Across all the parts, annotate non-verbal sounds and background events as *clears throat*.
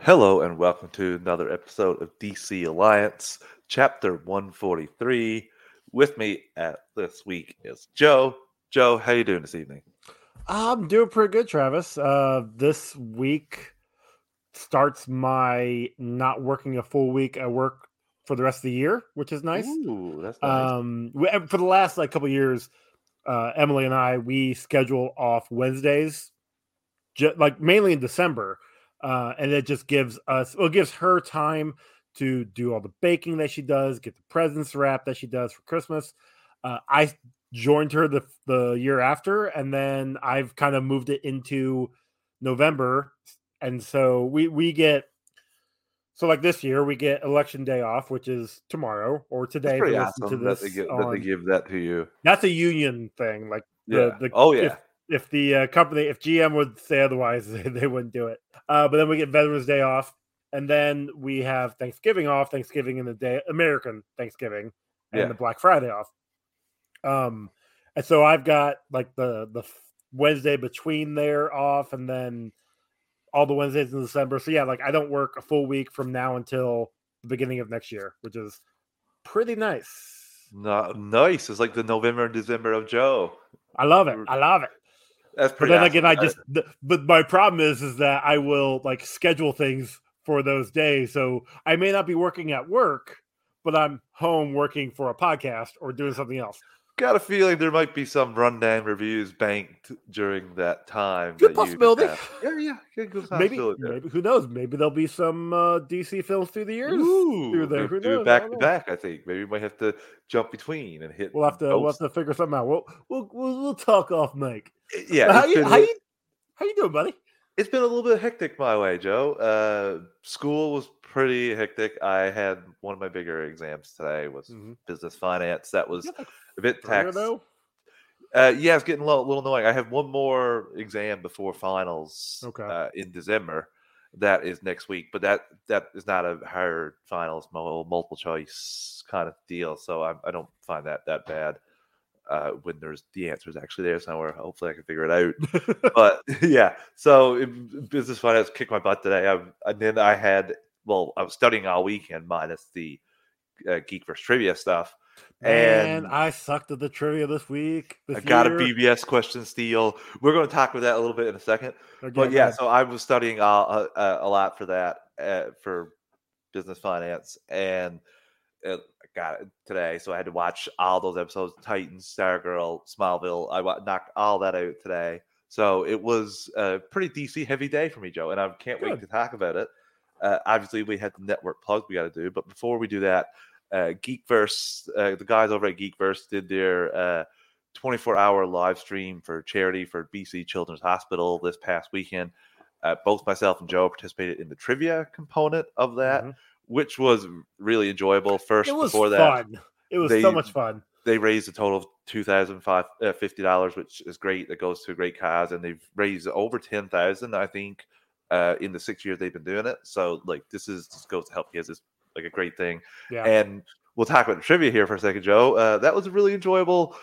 Hello and welcome to another episode of DC Alliance, Chapter 143. With me at this week is Joe. Joe, how you doing this evening? I'm doing pretty good, Travis. Uh, this week starts my not working a full week at work for the rest of the year, which is nice. Ooh, that's nice. Um, we, for the last like couple years, uh, Emily and I we schedule off Wednesdays, like mainly in December, uh, and it just gives us well, it gives her time to do all the baking that she does, get the presents wrapped that she does for Christmas. Uh, I joined her the the year after, and then I've kind of moved it into November, and so we we get so like this year we get election day off, which is tomorrow or today. It's pretty if you listen awesome to that they, give, that they give that to you. that's a union thing. Like Yeah. the, the Oh, yeah. If, the uh, company, if GM would say otherwise, *laughs* they, wouldn't do it. Uh, but then we get Veterans Day off, and then we have Thanksgiving off. Thanksgiving and the day American Thanksgiving, and Yeah. the Black Friday off. Um, and so I've got like the the Wednesday between there off, and then all the Wednesdays in December. So yeah, like I don't work a full week from now until the beginning of next year, which is pretty nice. No, nice. It's like the November and December of Joe. I love it. I love it. That's But then awesome. again, I just but my problem is is that I will like schedule things for those days. So I may not be working at work, but I'm home working for a podcast or doing something else. got a feeling there might be some rundown reviews banked during that time. Good that possibility. Yeah, yeah. Good, good *laughs* Maybe, possibility. maybe who knows? Maybe there'll be some uh, DC films through the years Ooh, through there. Who knows? Back to back. I think maybe we might have to jump between and hit. We'll have to we'll have to figure something out. We'll we'll we'll, we'll talk off, Mike. Yeah, how you been how you how you doing, buddy? It's been a little bit hectic my way, Joe. Uh, school was pretty hectic. I had one of my bigger exams today was Mhm. business finance. That was like, a bit three tax. Uh, yeah, it's getting a little, little annoying. I have one more exam before finals Okay. uh, in December. That is next week, but that that is not a hard finals multiple choice kind of deal. So I, I don't find that that bad. Uh, when there's the answer is actually there somewhere. Hopefully, I can figure it out. *laughs* but *laughs* yeah, so in business finance kicked my butt today. I, and then I had well, I was studying all weekend minus the uh, Geekverse trivia stuff. And I sucked at the trivia this week. This I got year. a BVS question steal. We're going to talk about that a little bit in a second. Okay, but yeah, so I was studying uh, a, a lot for that uh, for business finance, and uh, I got it today. So I had to watch all those episodes: Titans, Stargirl, Smallville. I knocked all that out today. So it was a pretty DC heavy day for me, Joe, and I can't wait to talk about it. Uh, obviously, we had the network plugs we got to do, but before we do that, uh, Geekverse, uh, the guys over at Geekverse did their uh, 24 hour live stream for charity for BC Children's Hospital this past weekend. Uh, both myself and Joe participated in the trivia component of that, Mhm. Which was really enjoyable. First, It was before that, fun. It was they- so much fun. they raised a total of two thousand five uh, fifty dollars, which is great. That goes to a great cause, and they've raised over ten thousand, I think, uh, in the six years they've been doing it. So, like, this is just goes to help kids. It's like a great thing. Yeah. And we'll talk about the trivia here for a second, Joe. Uh, that was a really enjoyable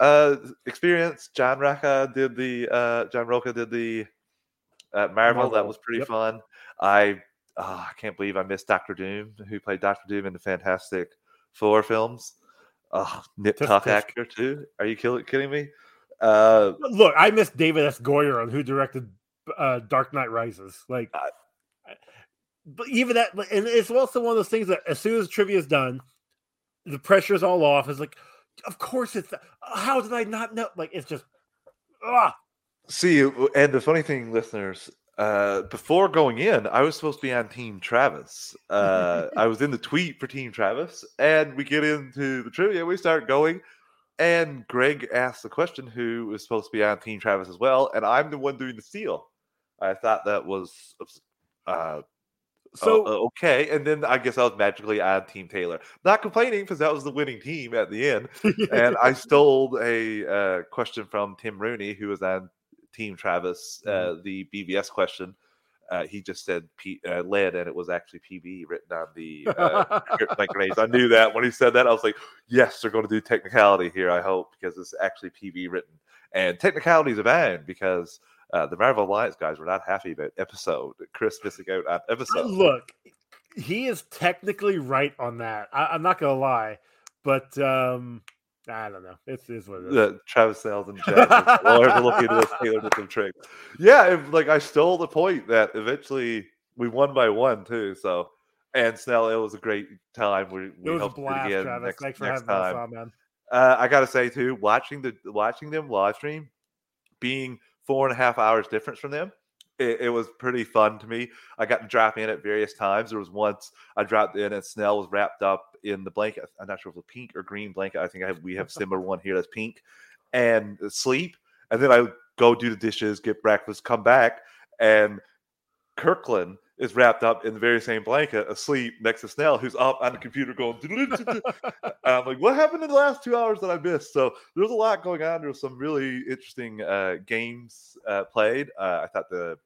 uh, experience. John Rocca did the uh, John Roca did the uh, Marvel. That was pretty yep. fun. I ah, I can't believe I missed Doctor Doom, who played Doctor Doom in the Fantastic Four films. Oh, Nip Tuck actor too. Are you kill- kidding me? Uh, Look, I missed David S. Goyer on who directed uh, Dark Knight Rises. Like, I- but even that, and it's also one of those things that as soon as trivia is done, the pressure's all off. It's like, of course it's. How did I not know? Like, it's just, ah, See, and the funny thing, listeners, uh, before going in, I was supposed to be on Team Travis. Uh, *laughs* I was in the tweet for Team Travis, and we get into the trivia. We start going, and Greg asks the question who is supposed to be on Team Travis as well, and I'm the one doing the steal. I thought that was uh, So- uh, okay, and then I guess I was magically on Team Taylor. Not complaining because that was the winning team at the end, and I *laughs* stole a uh, question from Tim Rooney, who was on Team Travis, uh, the BVS question. Uh, he just said P- uh, lead, and it was actually PB written on the uh, *laughs* like grenades. I knew that when he said that. I was like, yes, they're going to do technicality here. I hope because it's actually PB written, and technicalities abound because uh, the Marvel Alliance guys were not happy about episode Chris missing out on episode. look, he is technically right on that. I, I'm not gonna lie, but um, I don't know. It's is what it is. the Travis Sales and Jackson. Lawyers are looking into this. Taylor did some tricks. Yeah, if, like I stole the point that eventually we won by one too. So and Snell, it was a great time. We, It we was a hope to do it blast, again Travis. next, Thanks for next having us on, man. Uh, I gotta say too, watching the watching them live stream, being four and a half hours difference from them, it, it was pretty fun to me. I got to drop in at various times. There was once I dropped in and Snell was wrapped up in the blanket. I'm not sure if it was a pink or green blanket. I think I have, we have similar one here that's pink, and sleep. And then I go do the dishes, get breakfast, come back, and Kirkland is wrapped up in the very same blanket, asleep next to Snell, who's up on the computer going. and *laughs* I'm like, what happened in the last two hours that I missed? So there's a lot going on. There's some really interesting uh, games uh, played. Uh, I thought the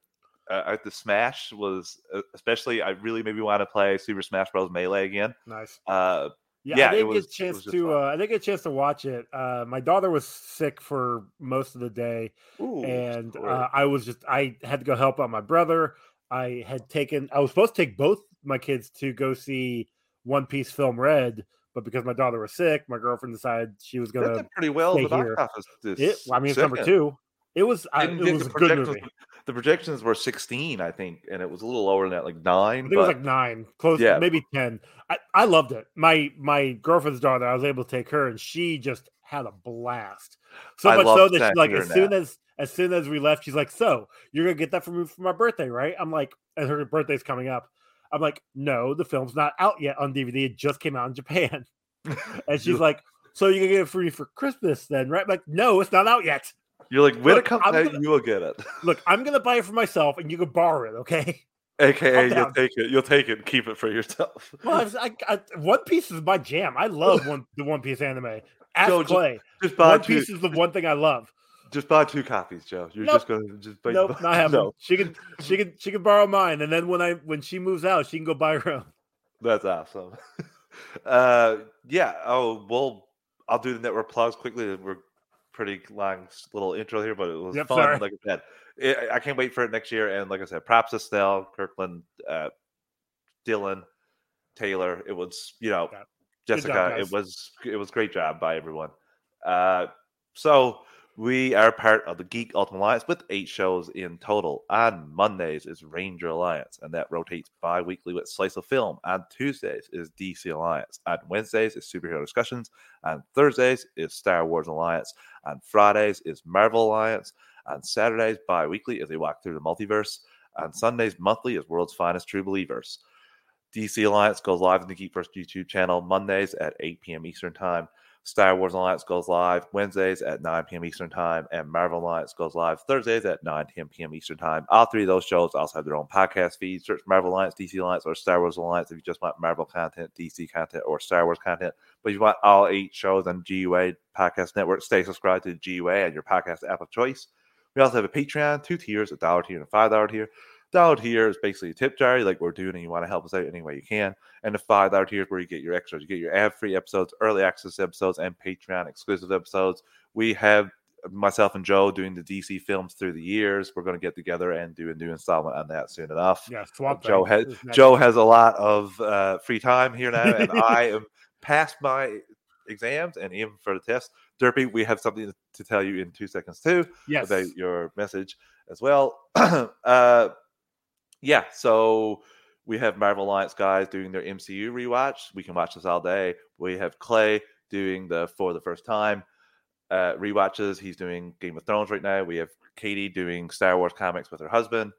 uh, the Smash was uh, especially. I really maybe want to play Super Smash Bros. Melee again. Nice. Uh, Yeah, yeah, I it didn't was. get a chance to. Uh, I didn't get a chance to watch it. Uh, my daughter was sick for most of the day, Ooh, and uh, I was just. I had to go help out my brother. I had taken. I was supposed to take both my kids to go see One Piece Film Red, but because my daughter was sick, my girlfriend decided she was going to pretty well. stay here. office. this I mean, it's number two. It was. I, it was a good movie. The projections were 16, I think, and it was a little lower than that, like nine. I think it was like nine, close, Yeah. maybe ten. I, I loved it. My my girlfriend's daughter, I was able to take her, and she just had a blast. So I much so that that she, like as soon that. as as soon as we left, she's like, "So you're gonna get that for me for my birthday, right?" I'm like, and her birthday's coming up. I'm like, "No, the film's not out yet on DVD. It just came out in Japan." *laughs* and she's like, "So you're gonna get it for me for Christmas then, right?" I'm like, "No, it's not out yet." You're like, when Look, it comes out, gonna- you will get it. Look, I'm gonna buy it for *laughs* myself, and you can borrow it, okay? AKA, you'll take it. You'll take it and keep it for yourself. Well, I, I, One Piece is my jam. I love *laughs* one the One Piece anime. Ask Joe, just- Clay. just buy One two- Piece is the one thing I love. Just buy two copies, Joe. You're Nope. just gonna just buy, Nope, *laughs* not happening. No, She can she can she can borrow mine, and then when I when she moves out, she can go buy her own. that's awesome. *laughs* uh, yeah. Oh well, I'll do the network plugs quickly. We're pretty long little intro here, but it was Yep, fun. sorry. Like I said, it, I can't wait for it next year. And like I said, props to Snell, Kirkland, uh, Dylan, Taylor. It was you know Yeah. Jessica. job, it was it was great job by everyone. Uh, so we are part of the Geek Ultimate Alliance with eight shows in total. On Mondays is Ranger Alliance, and that rotates bi-weekly with Slice of Film. On Tuesdays is DC Alliance. On Wednesdays is Superhero Discussions. On Thursdays is Star Wars Alliance. On Fridays is Marvel Alliance. On Saturdays, bi-weekly as they walk through the multiverse. On Sundays, monthly is World's Finest True Believers. DC Alliance goes live on the Geekverse YouTube channel Mondays at 8 p.m. Eastern Time. Star Wars Alliance goes live Wednesdays at 9 p.m. Eastern Time, and Marvel Alliance goes live Thursdays at 9 10 p.m. Eastern Time. All three of those shows also have their own podcast feed. Search Marvel Alliance, DC Alliance, or Star Wars Alliance if you just want Marvel content, DC content, or Star Wars content. But if you want all eight shows on GUA Podcast Network, stay subscribed to GUA and your podcast app of choice. We also have a Patreon, two tiers, a dollar tier and a five dollar tier. Dollar tier is basically a tip jar, like we're doing, and you want to help us out any way you can. And the five dollar tier is where you get your extras. You get your ad free episodes, early access episodes, and Patreon exclusive episodes. We have myself and Joe doing the DC films through the years. We're going to get together and do a new installment on that soon enough. Yeah, Swamp Joe has. Joe has a lot of uh, free time here now, and *laughs* I am past my exams and even for the test. Derpy, we have something to tell you in two seconds too Yes. about your message as well. *clears throat* uh, yeah, so we have Marvel Alliance guys doing their MCU rewatch. We can watch this all day. We have Clay doing the for the first time uh, rewatches. He's doing Game of Thrones right now. We have Katie doing Star Wars comics with her husband.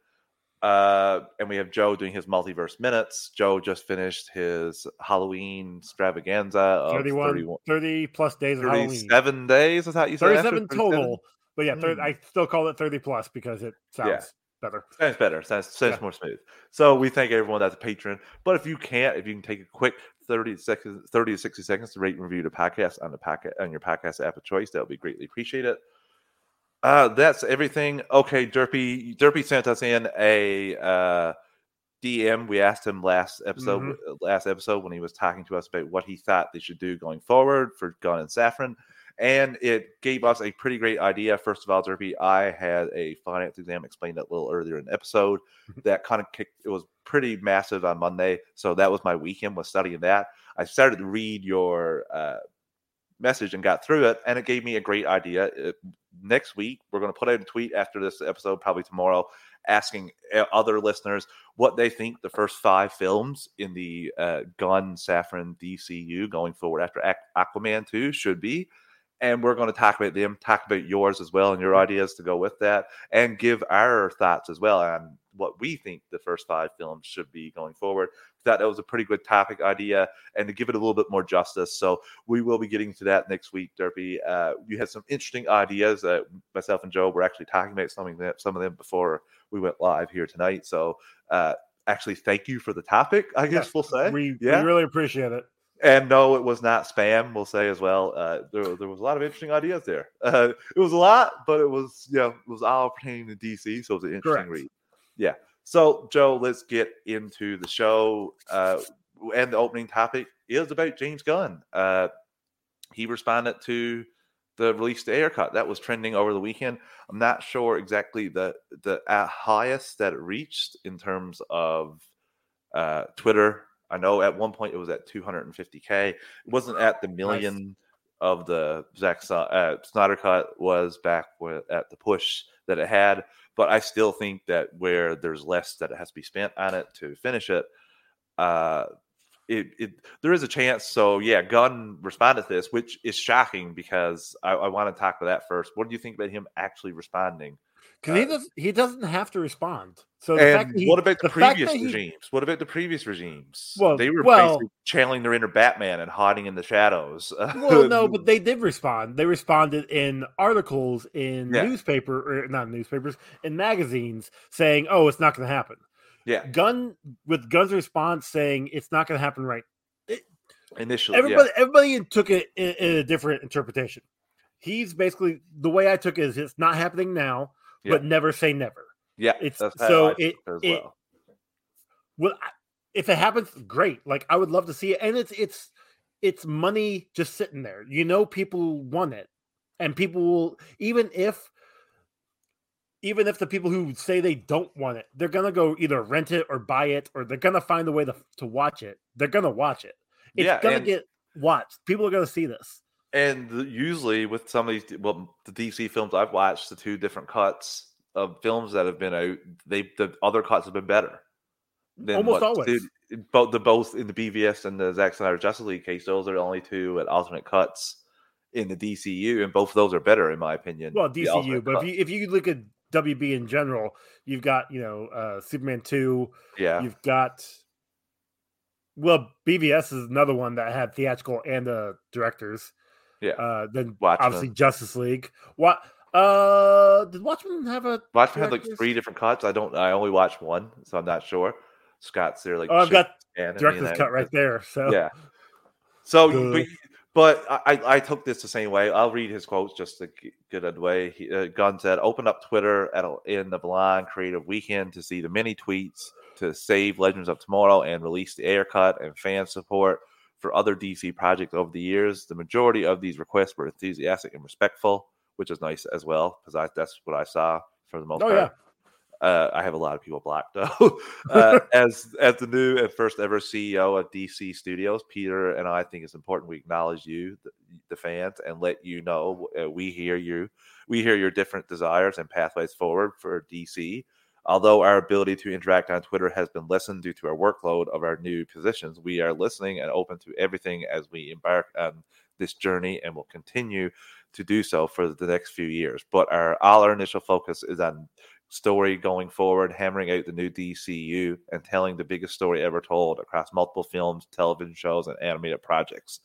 Uh, and we have Joe doing his multiverse minutes. Joe just finished his Halloween extravaganza of 31, 31 30 plus days of Halloween. 37 days. Is that you said? after? 37 total. But yeah, thir- Hmm. I still call it 30 plus because it sounds Yeah. Better. Sounds better. Sounds, sounds Yeah. more smooth. So we thank everyone that's a patron. But if you can't, if you can take a quick 30 seconds, 30 to 60 seconds to rate and review the podcast on the packet on your podcast app of choice, that would be greatly appreciated. Uh, that's everything. Okay, Derpy. Derpy sent us in a uh, DM. We asked him last episode, Mhm. uh, last episode when he was talking to us about what he thought they should do going forward for Gunn and Safran, and it gave us a pretty great idea. First of all, Derpy, I had a finance exam explained that a little earlier in the episode. that kind of kicked. It was pretty massive on Monday, so that was my weekend was studying that. I started to read your uh, message and got through it, and it gave me a great idea. It- next week, we're going to put out a tweet after this episode, probably tomorrow, asking uh, other listeners what they think the first five films in the uh, Gunn Safran DCU going forward after Aqu- Aquaman 2 should be. And we're going to talk about them, talk about yours as well, and your ideas to go with that, and give our thoughts as well on what we think the first five films should be going forward. Thought that was a pretty good topic idea, and to give it a little bit more justice. So we will be getting to that next week, Derpy. Uh, you had some interesting ideas. Uh, myself and Joe were actually talking about some of them, some of them before we went live here tonight. So uh, actually, thank you for the topic. I guess we'll say. We, yeah. we really appreciate it. And no, it was not spam. We'll say as well. Uh, there, there was a lot of interesting ideas there. *laughs* Uh, it was a lot, but it was you know it was all pertaining to DC, so it was an interesting Correct. read. Yeah. So Joe, let's get into the show. Uh, and the opening topic is about James Gunn. Uh, he responded to the release the Ayer cut that was trending over the weekend. I'm not sure exactly the the at highest that it reached in terms of uh, Twitter. I know at one point it was at 250k. It wasn't at the million of the Zack uh, Snyder cut was back with, at the push that it had. But I still think that where there's less that it has to be spent on it to finish it, uh, it, it there is a chance. So yeah, Gunn responded to this, which is shocking because I, I want to talk about that first. What do you think about him actually responding? Because he uh, does he doesn't have to respond. So the fact And he, what about the, fact previous he- regimes? What about the previous regimes? Well- they were well- basically channeling their inner Batman and hiding in the shadows. Well, no, *laughs* but they did respond. They responded in articles in Yeah. newspaper, or not newspapers, in magazines saying, "Oh, it's not going to happen." yeah, Gunn with Gunn's response saying it's not going to happen right. initially, Everybody, everybody took it in, in a different interpretation. He's basically the way I took it is it's not happening now, Yeah. but never say never. yeah, It's so it, as it well. well if it happens, great. Like I would love to see it, and it's it's it's money just sitting there. You know, people want it. and people will even if even if the people who say they don't want it, they're gonna go either rent it or buy it, or they're gonna find a way to to watch it. They're gonna watch it. It's Yeah, gonna and- get watched. People are gonna see this. And usually with some of these, well, the DC films I've watched, the two different cuts of films that have been out, they the other cuts have been better. than Almost always. dude, both the both in the BVS and the Zack Snyder Justice League case, those are the only two at alternate cuts in the DCU, and both of those are better in my opinion. Well, DCU, but if you if you look at WB in general, you've got you know uh Superman two. Yeah. You've got well, BVS is another one that had theatrical and uh directors. Yeah. Uh then Watchmen. obviously Justice League. What uh did Watchmen have a Watchmen had like three different cuts. I don't. I only watched one, so I'm not sure. Scott's there, like Oh, I've got director's cut right there. So Yeah. So, but, but I, I took this the same way. I'll read his quotes just to get it away. He, uh, Gunn said, "Open up Twitter at a, in the Blind Creative Weekend to see the many tweets to save Legends of Tomorrow and release the Ayer cut and fan support for other DC projects over the years. The majority of these requests were enthusiastic and respectful, which is nice as well because that's what I saw for the most Oh, part." yeah. Uh, I have a lot of people blocked *laughs* though. uh, *laughs* as as the new and first ever CEO of DC Studios, Peter and I think it's important we acknowledge you, the, the fans, and let you know uh, we hear you. We hear your different desires and pathways forward for DC. Although our ability to interact on Twitter has been lessened due to our workload of our new positions, we are listening and open to everything as we embark on this journey and will continue to do so for the next few years. But our all our initial focus is on story going forward, hammering out the new DCU and telling the biggest story ever told across multiple films, television shows, and animated projects.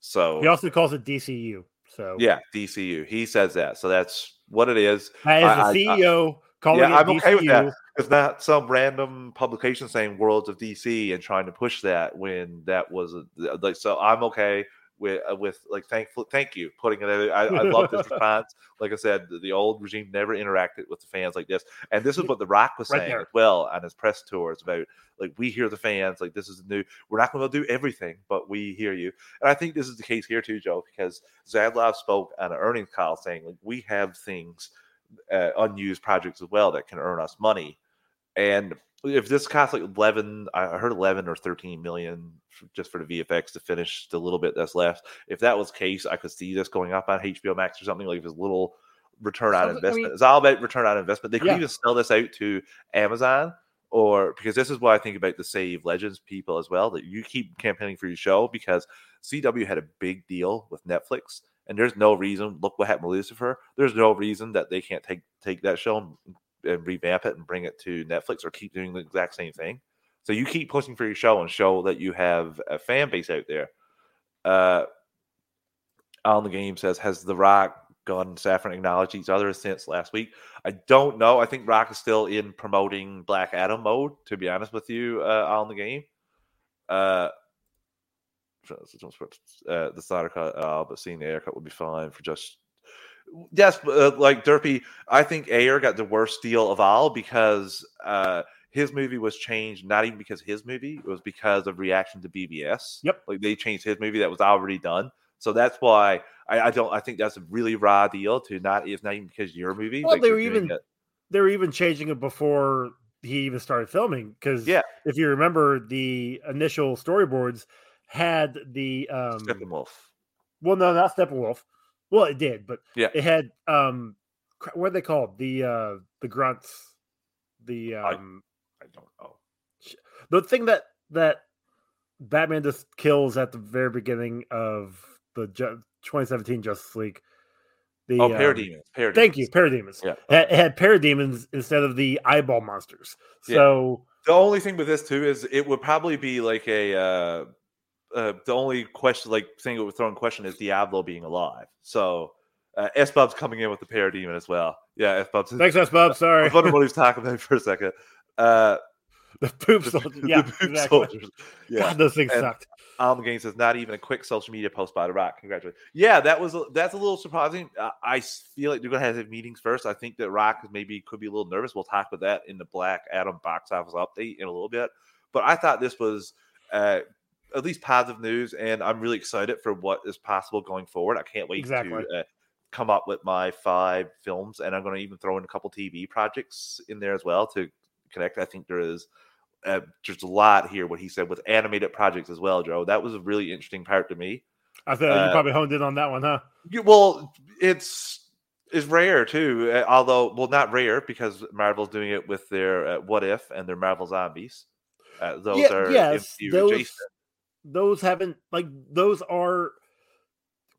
So he also calls it DCU. So yeah, DCU. He says that. So that's what it is. As I- the I- I- CEO calling yeah, I'm okay with that. It's not some random publication saying "Worlds of DC" and trying to push that when that was like. So I'm okay with uh, with like thankful. Thank you putting it. out. I, I love this *laughs* response. Like I said, the, the old regime never interacted with the fans like this, and this is what The Rock was Right saying there. as well on his press tours about like we hear the fans. Like this is new. We're not going to do everything, but we hear you. And I think this is the case here too, Joe, because Zaslav spoke on an earnings call saying like we have things uh, unused projects as well that can earn us money. And if this costs like 11, I heard 11 or 13 million just for the VFX to finish the little bit that's left. If that was the case, I could see this going up on HBO Max or something like this little return on I investment. mean- it's all about return on investment. They could Yeah. even sell this out to Amazon or because this is what I think about the Save Legends people as well that you keep campaigning for your show because CW had a big deal with Netflix and there's no reason. Look what happened with Lucifer. There's no reason that they can't take take that show and, and revamp it and bring it to Netflix or keep doing the exact same thing. So you keep pushing for your show and show that you have a fan base out there. Uh, on the game says, has The Rock, Gunn, and Safran acknowledged each other since last week? I don't know. I think Rock is still in promoting Black Adam mode. To be honest with you, uh, on the game. Uh, uh, the Snyder cut, uh, but seeing the Ayer cut would be fine for just yes, but, uh, like Derpy. I think Ayer got the worst deal of all because uh, his movie was changed not even because his movie, it was because of reaction to BVS. Yep, like they changed his movie that was already done. So that's why I, I don't. I think that's a really raw deal to not. It's not even because your movie. Well, like, they were even it- they were even changing it before he even started filming. Because Yeah. if you remember, the initial storyboards had the um, Steppenwolf. Well, no, not Steppenwolf. Well, it did, but Yeah. it had um, what are they called? The uh, the grunts. The um, I don't know. The thing that that Batman just kills at the very beginning of the Ju- 2017 Justice League. The, Oh, um, parademons. Parademons. Thank you, parademons. Yeah. It, had parademons instead of the eyeball monsters. Yeah. So The only thing with this too is it would probably be like a uh, uh the only question like thing it would throw in question is Diablo being alive. So uh, S Bub's coming in with the parademon as well. Yeah, S Bub's Thanks, S-Bub, sorry. I was wondering what he was talking about for a second. Uh the poop the, soldiers. *laughs* the Yeah, poop exactly. soldiers. Yeah. God, those things And sucked. On the game says not even a quick social media post by the Rock. Congratulations. Yeah, that was that's a little surprising. Uh, I s- feel like they're going to have meetings first. I think that Rock maybe could be a little nervous. We'll talk about that in the Black Adam box office update in a little bit. But I thought this was uh, at least positive news, and I'm really excited for what is possible going forward. I can't wait Exactly. to uh, come up with my five films, and I'm going to even throw in a couple TV projects in there as well to connect. I think there is uh, just a lot here. What he said with animated projects as well, Joe. That was a really interesting part to me. I thought Uh, you probably honed in on that one, huh? Well, it's it's rare too. uh, Although, well, not rare because Marvel's doing it with their uh, What If and their Marvel Zombies. Uh, those Yeah, are yes, those- adjacent. Those haven't like those are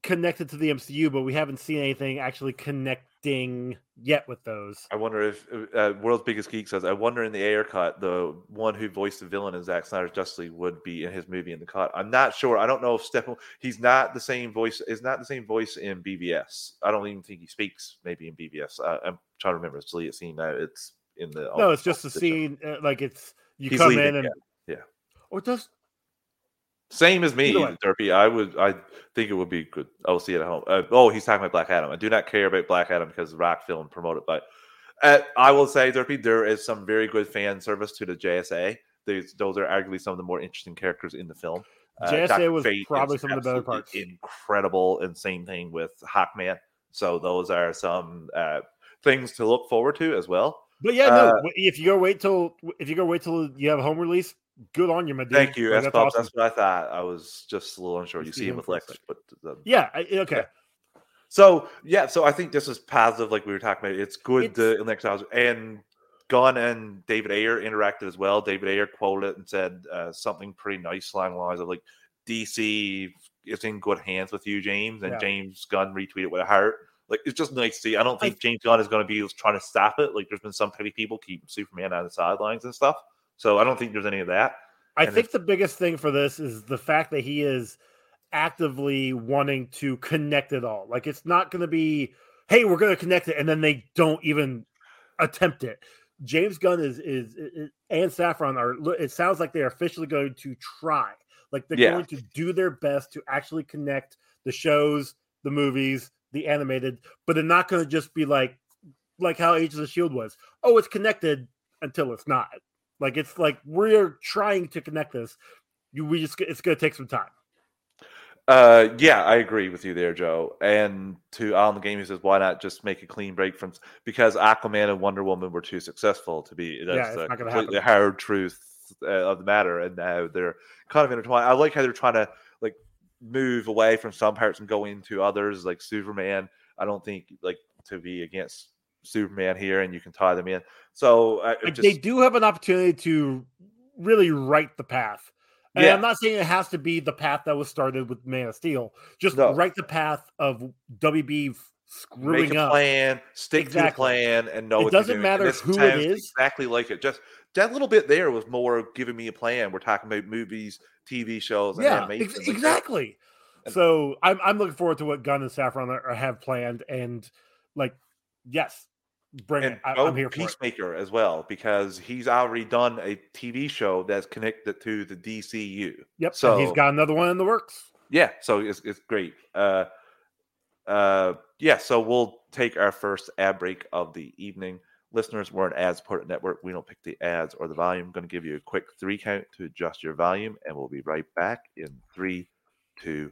connected to the MCU, but we haven't seen anything actually connecting yet with those. I wonder if uh, World's Biggest Geek says, I wonder in the Ayer cut, the one who voiced the villain in Zack Snyder's Justice League would be in his movie in the cut. I'm not sure. I don't know if Stephen, he's not the same voice, is not the same voice in BVS. I don't even think he speaks maybe in BVS. Uh, I'm trying to remember. It's deleted scene now. It's in the. No, it's just a the scene uh, like it's you He's come leaving, in and yeah. yeah. or just Same as me, Derpy. I would, I think it would be good. I'll see it at home. Uh, oh, he's talking about Black Adam. I do not care about Black Adam because Rock film promoted but Uh, I will say, Derpy, there is some very good fan service to the JSA. These, those are arguably some of the more interesting characters in the film. Uh, JSA Dr. was Fate probably some of the better parts. Incredible, and same thing with Hawkman. So those are some uh, things to look forward to as well. But yeah, no. Uh, if you go wait till if you go wait till you have a home release, good on you, my dude. Thank you, Like, S that's awesome. That's what I thought. I was just a little unsure. You Let's see see him with Lex, but the, Yeah, I, okay. So yeah, so I think this is positive, like we were talking about. It's good It's- to Alex House and Gunn and David Ayer interacted as well. David Ayer quoted and said uh, something pretty nice along the lines of like DC is in good hands with you, James, and Yeah. James Gunn retweeted with a heart. Like it's just nice to see. I don't think James Gunn is going to be trying to stop it. Like there's been some petty people keeping Superman on the sidelines and stuff. So I don't think there's any of that. I And think the biggest thing for this is the fact that he is actively wanting to connect it all. Like it's not going to be, hey, we're going to connect it, and then they don't even attempt it. James Gunn is is, is and Safran are. It sounds like they are officially going to try. Like they're Yeah. going to do their best to actually connect the shows, the movies, the animated, but they're not going to just be like like how Agents of the Shield was. Oh, it's connected until it's not. Like it's like we're trying to connect this. You we just it's going to take some time. Uh, yeah, I agree with you there, Joe. And to Alan the Game, he says, "Why not just make a clean break from?" Because Aquaman and Wonder Woman were too successful to be. That's it's the not gonna completely happen. hard truth uh, of the matter. And now they're kind of intertwined. I like how they're trying to like move away from some parts and go into others, like Superman. I don't think like to be against Superman here, and you can tie them in. So uh, Like just, they do have an opportunity to really right the path. And Yeah. I'm not saying it has to be the path that was started with Man of Steel. Just No. right the path of WB screwing make a up. plan, stick to the plan, and know It doesn't matter who it is. Exactly like it. Just that little bit there was more giving me a plan. We're talking about movies, TV shows, and Yeah, ex- Like, exactly. So I'm I'm looking forward to what Gunn and Safran are, are- have planned, and like, yes, bring And it. I, I'm here for it. Peacemaker as well because he's already done a TV show that's connected to the DCU. Yep. So he's got another one in the works. Yeah, so it's it's great. Uh, uh, yeah, so we'll take our first ad break of the evening. Listeners, we're an ad supported network. We don't pick the ads or the volume. I'm going to give you a quick three count to adjust your volume, and we'll be right back in three, two.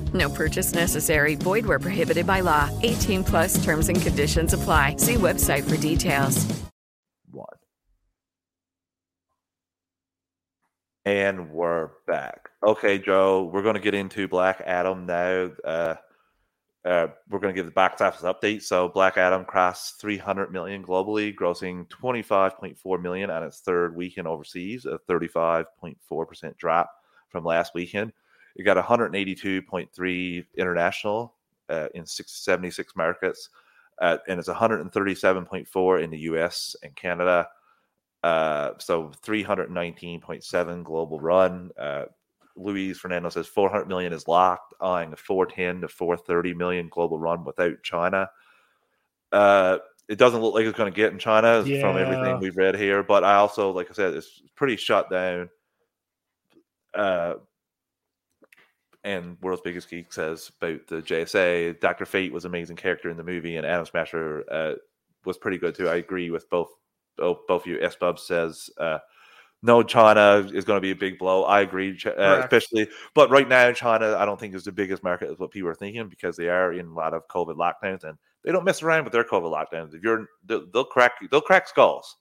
No purchase necessary. Void where prohibited by law. 18 plus terms and conditions apply. See website for details. one. And we're back. Okay, Joe, we're going to get into Black Adam now. Uh, uh, we're going to give the box office update. So Black Adam crossed 300 million globally, grossing 25.4 million on its third weekend overseas, a 35.4% drop from last weekend. It got 182.3 international uh, in 76 markets, uh, and it's 137.4 in the US and Canada. Uh, so 319.7 global run. Uh, Luis Fernando says 400 million is locked, eyeing a 410 to 430 million global run without China. Uh, it doesn't look like it's going to get in China Yeah. from everything we've read here, but I also, like I said, it's pretty shut down. Uh, and World's Biggest Geek says about the JSA, Dr. Fate was an amazing character in the movie, and Atom Smasher uh, was pretty good too. I agree with both both, both of you. S Bub says uh, no, China is going to be a big blow. I agree, uh, especially. But right now, China, I don't think is the biggest market as what people are thinking because they are in a lot of COVID lockdowns and they don't mess around with their COVID lockdowns. If you're, they'll, they'll crack, they'll crack skulls.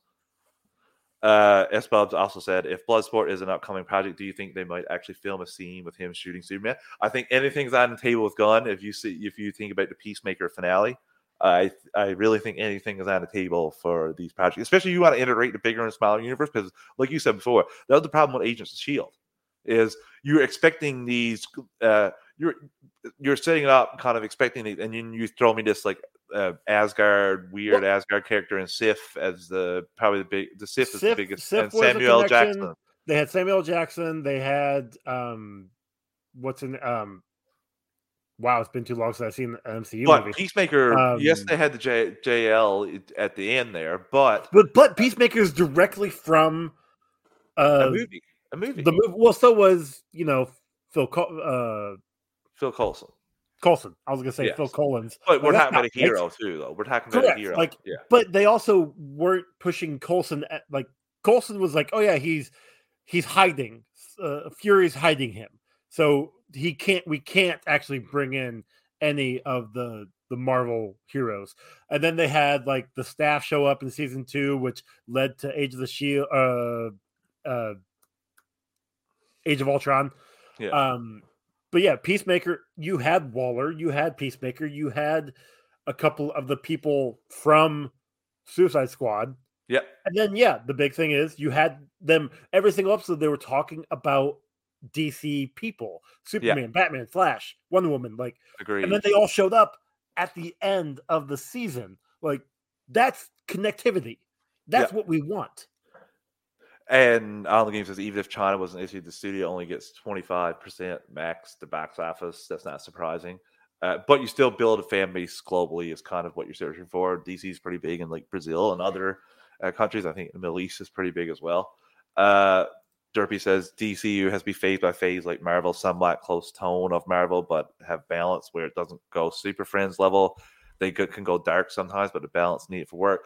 Uh, S Bubs also said, if Bloodsport is an upcoming project, do you think they might actually film a scene with him shooting Superman? I think anything's on the table with Gunn. If you see, if you think about the Peacemaker finale, I I really think anything is on the table for these projects, especially you want to integrate the bigger and smaller universe because, like you said before, that was the problem with Agents of Shield is you're expecting these uh you're you're setting it up kind of expecting it and then you throw me this like uh, Asgard weird Asgard character and Sif as the probably the big the Sif, is the biggest Sif and Samuel. Jackson They had Samuel Jackson. They had um, what's in um. Wow, it's been too long since I've seen an MCU but movie. Peacemaker yes Um, they had the J, JL at the end there but But but Peacemaker is directly from uh, a movie a movie The movie. Well, so was you know Phil Col- uh, Phil Coulson Coulson. I was gonna say Yes. Phil Collins, but we're Like, talking about a hero it's- too though we're talking about Correct. a hero Like, yeah but they also weren't pushing Coulson. At, like Coulson was like, oh yeah, he's he's hiding. Uh, Fury's hiding him, so he can't. We can't actually bring in any of the the Marvel heroes. And then they had like the staff show up in season two, which led to Age of the Shield, uh, uh, Age of Ultron. yeah Um, but yeah, Peacemaker, you had Waller, you had Peacemaker, you had a couple of the people from Suicide Squad. Yep. And then yeah, the big thing is you had them every single episode they were talking about DC people, Superman, Batman, Flash, Wonder Woman, like Agreed. and then they all showed up at the end of the season. Like that's connectivity. That's Yeah. what we want. And on the game says even if China wasn't issued, the studio only gets 25% max the box office. That's not surprising. Uh, but you still build a fan base globally is kind of what you're searching for. DC is pretty big in like Brazil and other uh, countries. I think the Middle East is pretty big as well. Uh, Derpy says DCU has to be phase by phase like Marvel, somewhat close tone of Marvel, but have balance where it doesn't go super friends level. They go, can go dark sometimes, but the balance needed for work.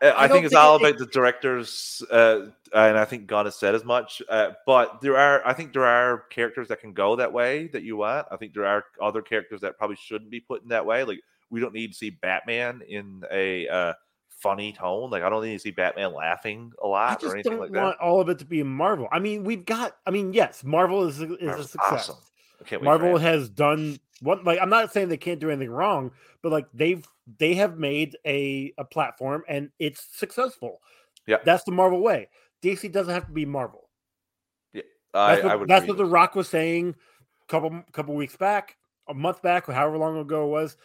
Uh, I, I think it's think all it- about the directors, uh, and I think Gunn has said as much. Uh, but there are, I think there are characters that can go that way that you want. I think there are other characters that probably shouldn't be put in that way. Like we don't need to see Batman in a uh, funny tone. Like I don't need to see Batman laughing a lot or just anything don't like want all of it to be Marvel. I mean, we've got. I mean, yes, Marvel is a, is a success. awesome. I can't wait for Marvel has done what. Like, I'm not saying they can't do anything wrong, but like they've they have made a a platform and it's successful. Yeah. that's the Marvel way. DC doesn't have to be Marvel. Yeah, I, That's what, I would. that's what The Rock was saying a couple couple weeks back, a month back, however long ago it was.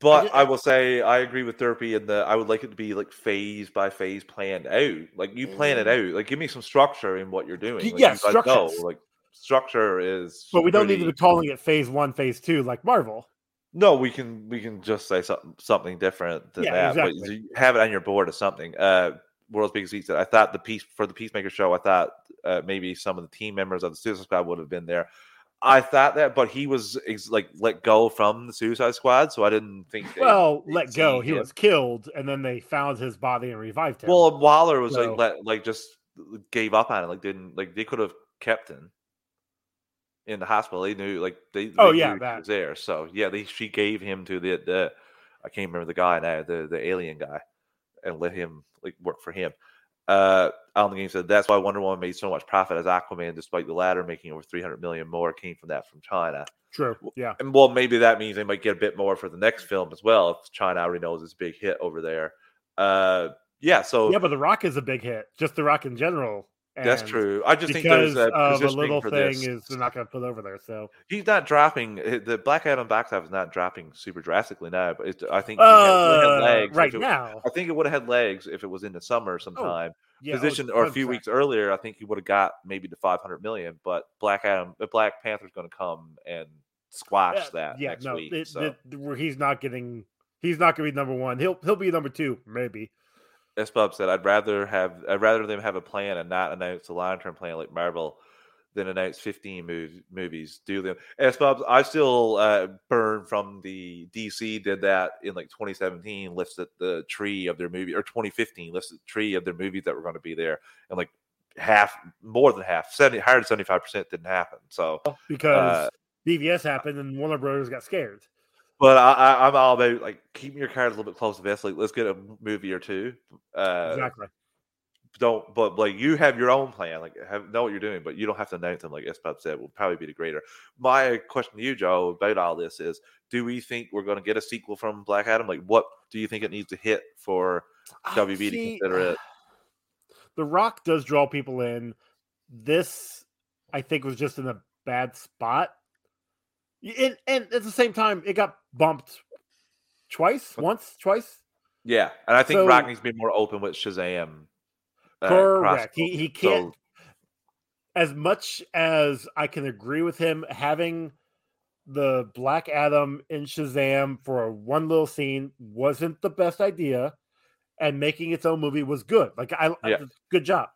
But ju- I will say I agree with Derpy in that I would like it to be like phase by phase planned out. Like you plan it mm. out. Like give me some structure in what you're doing. Like, yeah, you guys know, structures. like structure is. But we don't need to be calling it Phase One, Phase Two, like Marvel. No, we can we can just say something something different than Yeah, that. But you have it on your board or something. Uh, World's Biggest said, I thought the piece for the Peacemaker show. I thought uh, maybe some of the team members of the Suicide Squad would have been there. I thought that, but he was ex- like let go from the Suicide Squad, so I didn't think. they- Well, let go. He him. was killed, and then they found his body and revived him. Well, Waller was So- like let like just gave up on it. Like didn't like they could have kept him in the hospital. They knew like they. Oh, they yeah, that. was there. So yeah, they she gave him to the the I can't remember the guy now, the the alien guy, and let him like work for him. Uh, on the game said that's why Wonder Woman made so much profit as Aquaman, despite the latter making over 300 million more, came from that from China. True. Yeah. And well, maybe that means they might get a bit more for the next film as well if China already knows it's a big hit over there. Uh, yeah. So Yeah, but The Rock is a big hit. Just The Rock in general. That's true. I just think there's a of a little thing this. is they're not going to put over there. So He's not dropping eh, the Black Adam office is not dropping super drastically now, but it's, I think he had, Uh, legs right it- now. I think it would have had legs if it was in the summer sometime. yeah, oh, Positioned or a few 100%. weeks earlier, I think he would have got maybe to 500 million. But Black Adam, the Black Panther's going to come and squash Yeah, that yeah, next no, week. it- so. it- he's not getting. He's not going to be number one. He'll he'll be number two, maybe. As Bub said, I'd rather have I'd rather them have a plan and not announce a long term plan like Marvel than announce 15 mov- movies. Do them. As Bub, I still uh, burn from the DC did that in like 2017, listed the tree of their movie, or 2015 listed the tree of their movies that were going to be there, and like half, more than half, 70, higher than 75 percent didn't happen. So because uh, BVS happened and Warner Brothers got scared. But I, I, I'm all about like keeping your cards a little bit close to vest. Like, let's get a movie or two. Uh, exactly. don't but like you have your own plan like have know what you're doing but you don't have to announce them like Espab said will probably be the greater my question to you joe about all this is do we think we're going to get a sequel from black adam like what do you think it needs to hit for wb to consider it *sighs* The Rock does draw people in. This, I think, was just in a bad spot. And, and at the same time, it got bumped twice, once, twice. yeah and i think So- rock needs to be more open with shazam uh, Correct. He he can't. as much as I can agree with him, having the Black Adam in Shazam for a one little scene wasn't the best idea, and making its own movie was good. Like I, I- Yeah. good job.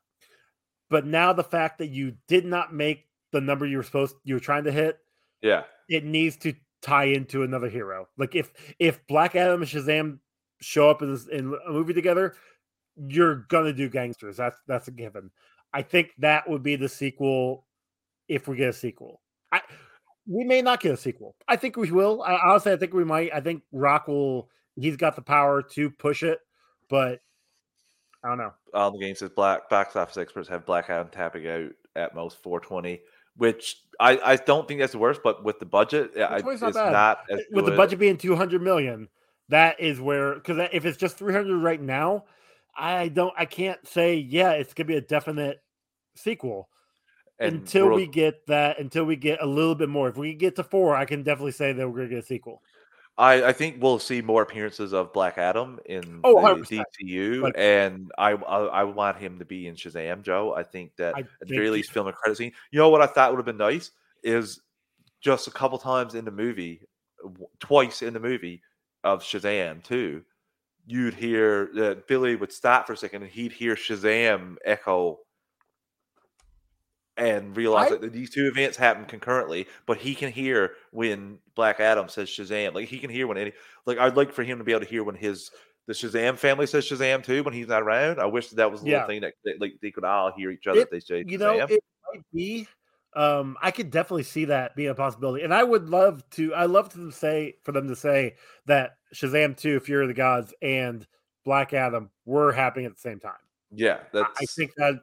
But now the fact that you did not make the number you were supposed you were trying to hit, yeah it needs to tie into another hero. Like if if Black Adam and Shazam show up in, this, in a movie together, you're gonna do gangsters. That's that's a given. I think that would be the sequel if we get a sequel. I we may not get a sequel. I think we will. I, honestly, I think we might. I think Rock will. He's got the power to push it, but I don't know. on the game says black box office experts have Black Adam tapping out at most 420, which I, I don't think that's the worst, but with the budget, I, it's not, not bad. as With the budget being two hundred million, that is where because if it's just three hundred right now, I don't. I can't say yeah. It's gonna be a definite sequel. And until we get that, until we get a little bit more. If we get to four, I can definitely say that we're gonna get a sequel. I, I think we'll see more appearances of Black Adam in Oh, the 100%. DCU, Like- and I, I I want him to be in Shazam, Joe. I think that I at the very least, film a credit scene. You know what I thought would have been nice is just a couple times in the movie, twice in the movie of Shazam too. You'd hear that Billy would stop for a second, and he'd hear Shazam echo and realize I- that these two events happen concurrently, but he can hear when Black Adam says Shazam. Like he can hear when any like I'd like for him to be able to hear when his the Shazam family says Shazam too when he's not around. I wish that, that was a little thing that, that, like they could all hear each other It- if they say You know, it might be. Um, I could definitely see that being a possibility, and I would love to. I love to say for them to say that Shazam Two, Fury of the Gods, and Black Adam were happening at the same time. yeah, that's I think that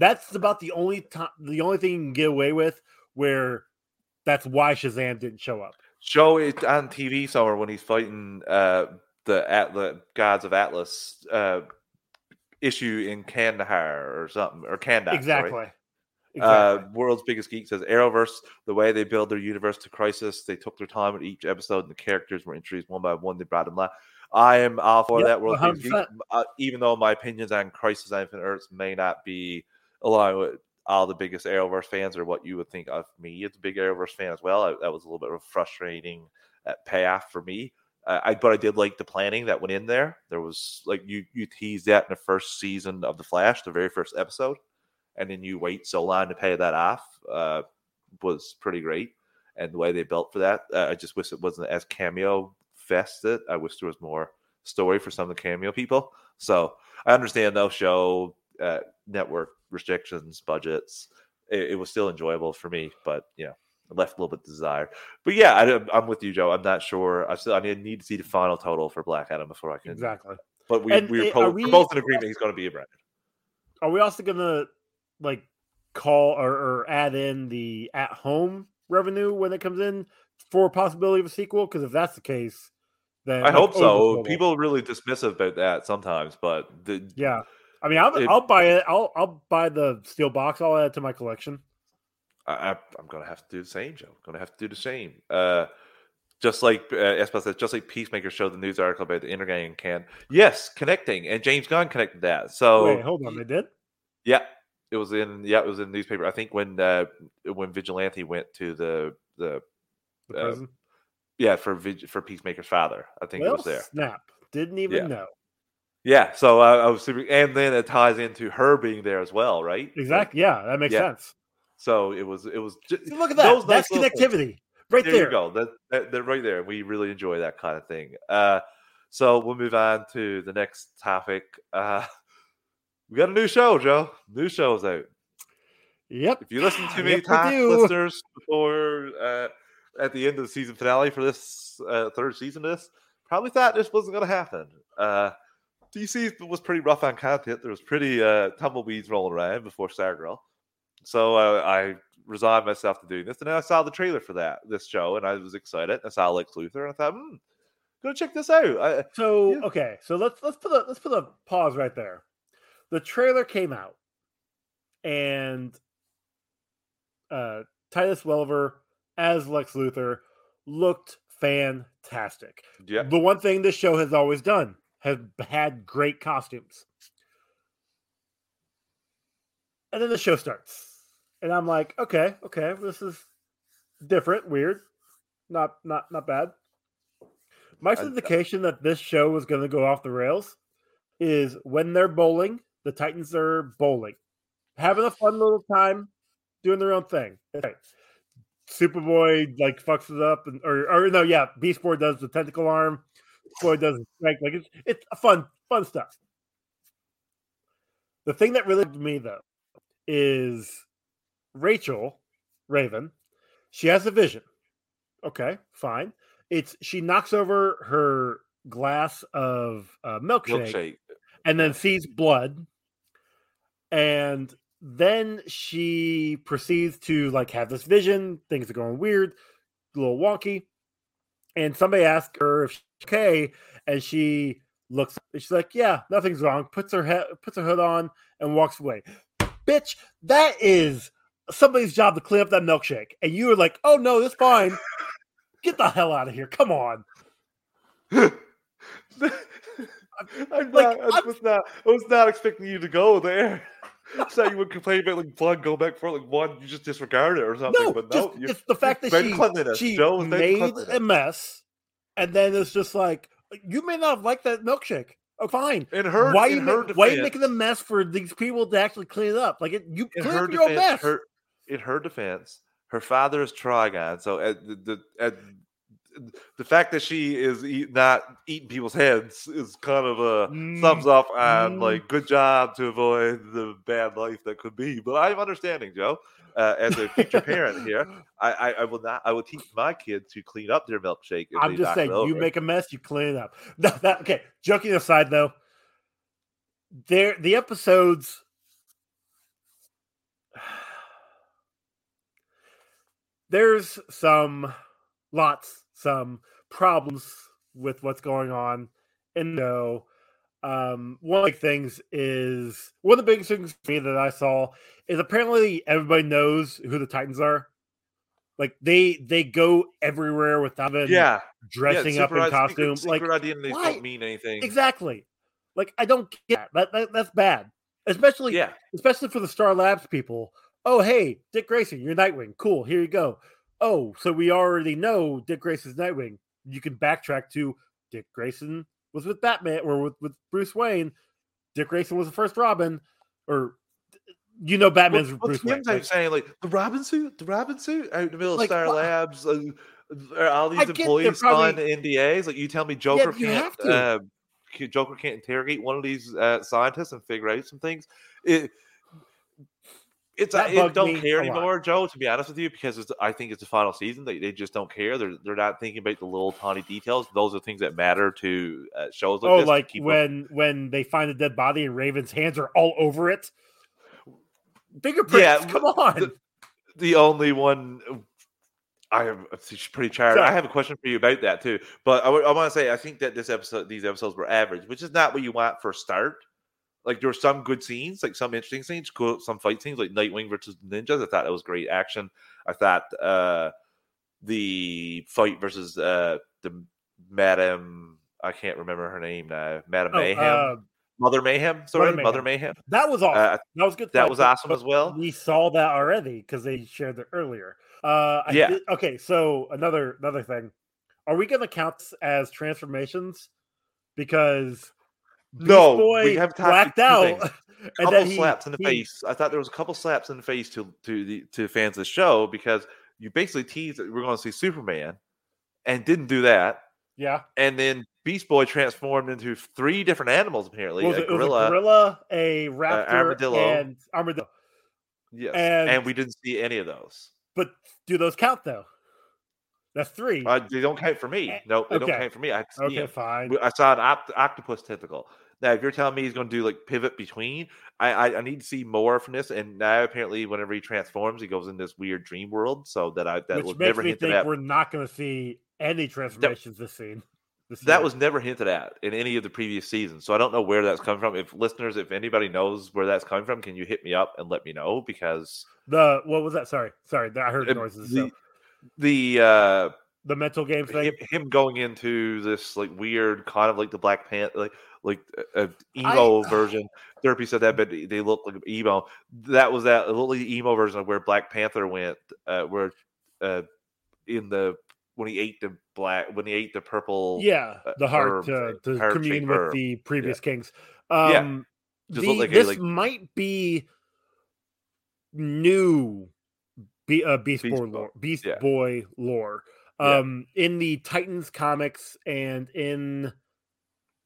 that's about the only time, the only thing you can get away with where that's why Shazam didn't show up. show it on TV somewhere when he's fighting uh the gods of Atlas uh issue in Kandahar or something or Kandahar. exactly. Sorry. Exactly. Uh, world's biggest geek says Arrowverse. The way they build their universe to Crisis, they took their time with each episode, and the characters were introduced one by one. They brought them live. I am all for Yep, that. World's biggest geek, uh, even though my opinions on Crisis on Infinite Earths may not be aligned with all the biggest Arrowverse fans or what you would think of me as a big Arrowverse fan as well. I, that was a little bit of a frustrating uh, payoff for me. Uh, I but I did like the planning that went in there. There was like you you teased that in the first season of the Flash, the very first episode and then you wait so long to pay that off uh, was pretty great. And the way they built for that, uh, I just wish it wasn't as cameo fested. I wish there was more story for some of the cameo people. So I understand they'll show uh, network restrictions, budgets. It, it was still enjoyable for me, but you know, left a little bit desire. But yeah, I, I'm with you, Joe. I'm not sure. I still I need to see the final total for Black Adam before I can exactly. But we And, we we're, are both, we're both in agreement he's going to be a brand. are we also gonna like call or, or add in the at home revenue when it comes in for a possibility of a sequel? Because if that's the case, then I hope so. People are really dismissive about that sometimes, but the, Yeah, I mean, I'll, It- I'll buy it. I'll I'll buy the steel box. I'll add it to my collection. I, I, I'm gonna have to do the same, Joe. I'm gonna have to do the same. Uh, just like uh, Espa said, just like Peacemaker showed the news article about the Intergang and Can. Yes, connecting, and James Gunn connected that. So Wait, hold on, they did. yeah, it was in yeah, it was in the newspaper. I think when uh, when Vigilante went to the the The uh, yeah for for Peacemaker's father, I think well, it was there. Snap! Didn't even Yeah. know. Yeah, so I, I was super, and then it ties into her being there as well, right? Exactly. Yeah, that makes Yeah. sense. So it was it was just, See, look at that. That's connectivity right there. there. you go. That, that they're right there. We really enjoy that kind of thing. Uh, so we'll move on to the next topic. Uh, *laughs* we got a new show, Joe. New show's out. Yep. If you listen to me, Yep, listeners, before uh, at the end of the season finale for this uh, third season, of this probably thought this wasn't going to happen. Uh, DC was pretty rough on content. There was pretty uh, tumbleweeds rolling around before Stargirl, so uh, I resigned myself to doing this. And then I saw the trailer for that this show, and I was excited. I saw Lex Luthor, and I thought, hmm, go check this out. I, So okay, so let's let's put a let's put a pause right there. The trailer came out, and uh, Titus Welliver as Lex Luthor looked fantastic. yeah, The one thing this show has always done has had great costumes. And then the show starts. And I'm like, okay, okay, this is different, weird. Not not not bad. My indication that this show was going to go off the rails is when they're bowling, the Titans are bowling, having a fun little time, doing their own thing. Okay. Superboy like fucks it up, and or or no, yeah, Beast Boy does the tentacle arm, Boy it doesn't strike. Like it's it's fun fun stuff. The thing that really me though is Rachel Raven. She has a vision. Okay, fine. It's she knocks over her glass of uh, milkshake, milkshake. and then sees blood and then she proceeds to like have this vision things are going weird a little wonky and somebody asks her if she's okay and she looks she's like yeah nothing's wrong puts her head puts her hood on and walks away bitch that is somebody's job to clean up that milkshake and you were like oh no that's fine get the hell out of here come on *laughs* I'm Like, not, I was not. I was not expecting you to go there. So you would complain about like blood, go back for like one, you just disregard it or something. No, but just you- it's the fact that she, she made a mess, and then it's just like you may not like that milkshake. Oh, fine. In her- why in you her ma- why you making a mess for these people to actually clean it up? Like it, you in clean her up your own defense, mess. her in her defense, her father is Trigon. So at the, the at the fact that she is eat, not eating people's heads is kind of a thumbs up and mm. like good job to avoid the bad life that could be. But I'm understanding, Joe. Uh, as a future parent here, I, I, I will not. I will teach my kid to clean up their milkshake. If I'm just saying, you make a mess, you clean it up. *laughs* That, that- okay. Joking aside, though, there the episodes. *sighs* There's some lots, some problems with what's going on in no. Um, one of the things is one of the biggest things for me that I saw is apparently everybody knows who the Titans are. Like they they go everywhere without even yeah, dressing yeah, up in secret- costume. Secret, like secret identities why- don't mean anything. exactly. Like I don't get that. that, that that's bad. Especially Yeah. especially for the Star Labs people. Oh hey, Dick Grayson, you're Nightwing. Cool, here you go. Oh, so we already know Dick Grayson's Nightwing. You can backtrack to Dick Grayson was with Batman or with, with Bruce Wayne. Dick Grayson was the first Robin, or you know Batman's What, Bruce Wayne. Right? saying like the Robin suit, the Robin suit out in the middle Like, of Star what? Labs, uh, are all these they're employees probably- signed NDAs. Like you tell me, Joker you can't, uh, Joker can't interrogate one of these uh, scientists and figure out some things. It, it's That I bugged don't care a lot. anymore, Joe. To be honest with you, because it's, I think it's the final season. They, they just don't care. They're they're not thinking about the little tiny details. Those are things that matter to uh, shows like oh, like keep up- when when they find a dead body and Raven's hands are all over it. Fingerprints. Yeah, come on. The, the only one I am she's pretty tired. I have a question for you about that too. But I, I want to say I think that this episode, these episodes were average, which is not what you want for a start. Like there were some good scenes, like some interesting scenes, cool, some fight scenes, like Nightwing versus Ninjas. I thought it was great action. I thought uh the fight versus uh the Madam I can't remember her name now. Madam Oh, Mayhem. uh, Mother Mayhem, sorry, Mother Mother Mayhem. Mayhem. That was awesome. Uh, that was good. that fight, was awesome but as well. We saw that already because they shared it earlier. Uh, I Yeah. okay, so another another thing, are we going to count as transformations? Because No, Boy we have blacked out, *laughs* and couple then he, slaps in the he- face. I thought there was a couple slaps in the face to to the to fans of the show because you basically teased that we're going to see Superman, and didn't do that. Yeah, And then Beast Boy transformed into three different animals. Apparently, a it, gorilla. a gorilla, a raptor, armadillo. and armadillo. Yes, and- and, we didn't see any of those. But do those count though? That's three. Uh, they don't count for me. No, they don't count for me. I had to see okay, them. fine. I saw an opt- octopus tentacle. Now, if you're telling me he's going to do like pivot between, I, I I need to see more from this. And now apparently, whenever he transforms, he goes in this weird dream world. So that I that Which was makes never me hinted think at. we're not going to see any transformations this scene. This That year. was never hinted at in any of the previous seasons. So I don't know where that's coming from. If listeners, if anybody knows where that's coming from, can you hit me up and let me know? Because the what was that? Sorry, sorry, I heard noises. the so. The uh, The mental game thing. him, him going into this like weird kind of like the Black Panther, like like a, a emo *sighs* version. Therapy said that, but they look like emo. That was that little emo version of where Black Panther went, uh, where uh, in the when he ate the black when he ate the purple, yeah, uh, the heart herb to, to heart-shaped commune with the previous kings. Yeah. Um, Just the- like a, this like- might be new Be- uh, Beast, Beast Boy lore. Beast yeah. Boy lore. Yeah. Um, in the Titans comics and in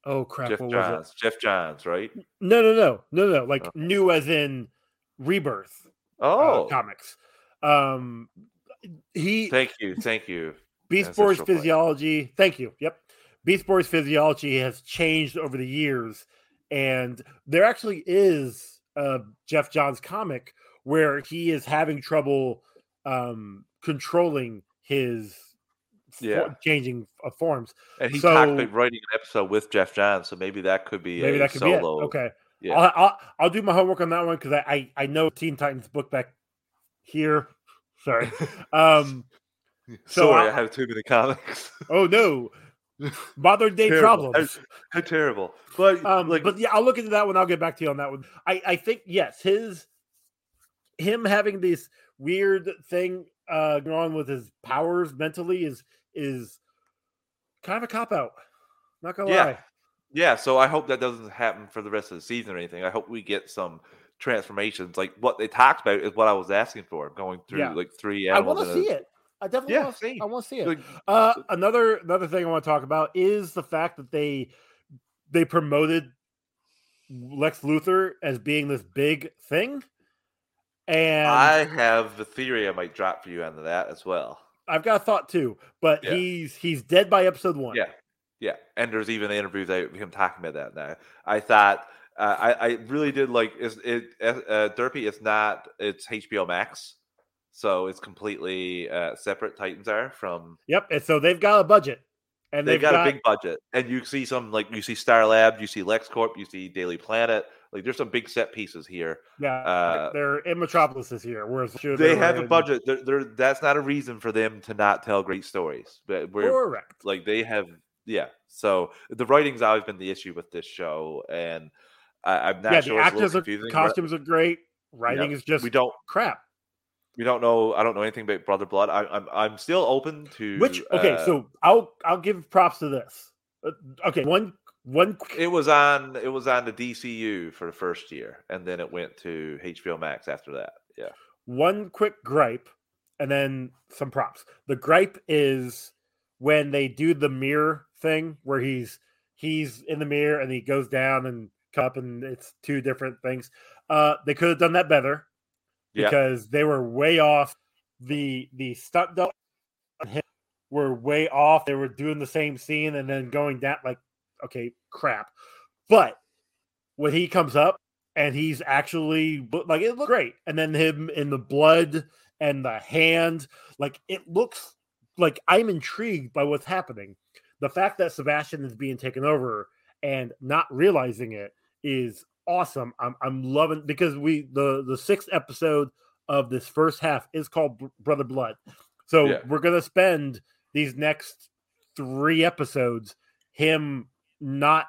oh crap, Geoff what was it? Johns, Geoff Johns, right? No, no, no, no, no. Like new as in rebirth uh, Oh, comics. Um, he thank you, thank you. Beast Boy's physiology. Thank you. Yep. Beast Boy's physiology has changed over the years, and there actually is a Geoff Johns comic where he is having trouble um, controlling his Yeah. changing of forms. And he's So- about writing an episode with Geoff Johns, so maybe that could be Maybe a that could be it. solo. Okay. Yeah. I'll, I'll I'll do my homework on that one because I, I I know Teen Titans book back here. *laughs* Sorry. *laughs* Um. So Sorry, I- I have too many comics. Oh no. *laughs* Modern day Terrible. problems. How, terrible. But Um, like, but yeah, I'll look into that one. I'll get back to you on that one. I, I think yes, his him having this weird thing uh going on with his powers mentally is is kind of a cop out. Not gonna yeah, lie. yeah. So I hope that doesn't happen for the rest of the season or anything. I hope we get some transformations. Like what they talked about is what I was asking for. Going through Yeah. like three I want to in a- see it. I definitely Yeah, want to see. I want to see it. Like, Uh, another another thing I want to talk about is the fact that they they promoted Lex Luthor as being this big thing, and I have a theory I might drop for you on that as well. I've got a thought too, but Yeah. he's he's dead by episode one. Yeah, yeah. And there's even interviews of him talking about that now. I thought uh, I I really did like is it uh, Derpy. It's not it's HBO Max, so it's completely uh, separate. Titans are from Yep. And so they've got a budget, and they've they've, got, a big budget, and you see some like you see Star Lab, you see LexCorp, you see Daily Planet. Like there's some big set pieces here. yeah. uh, they're in Metropolis this year, whereas They have a budget. They're, they're, that's not a reason for them to not tell great stories. But we're Correct. like they have yeah so the writing's always been the issue with this show and I, i'm not yeah, sure the it's actors are costumes are great. Writing know, is just we don't crap. we don't know i don't know anything about brother blood I, i'm i'm still open to Which okay, uh, so I'll I'll give props to this. Uh, okay, one one it was on it was on the dcu for the first year and then it went to hbo max after that yeah one quick gripe and then some props. The gripe is when they do the mirror thing where he's he's in the mirror and he goes down and cup and it's two different things. Uh they could have done that better Yeah. because they were way off the the stunt double were way off. They were doing the same scene and then going down like okay, crap. But when he comes up and he's actually like it looked great. And then him in the blood and the hand, like it looks like I'm intrigued by what's happening. The fact that Sebastian is being taken over and not realizing it is awesome. I'm I'm loving because we the the sixth episode of this first half is called Brother Blood. So Yeah. we're gonna spend these next three episodes him not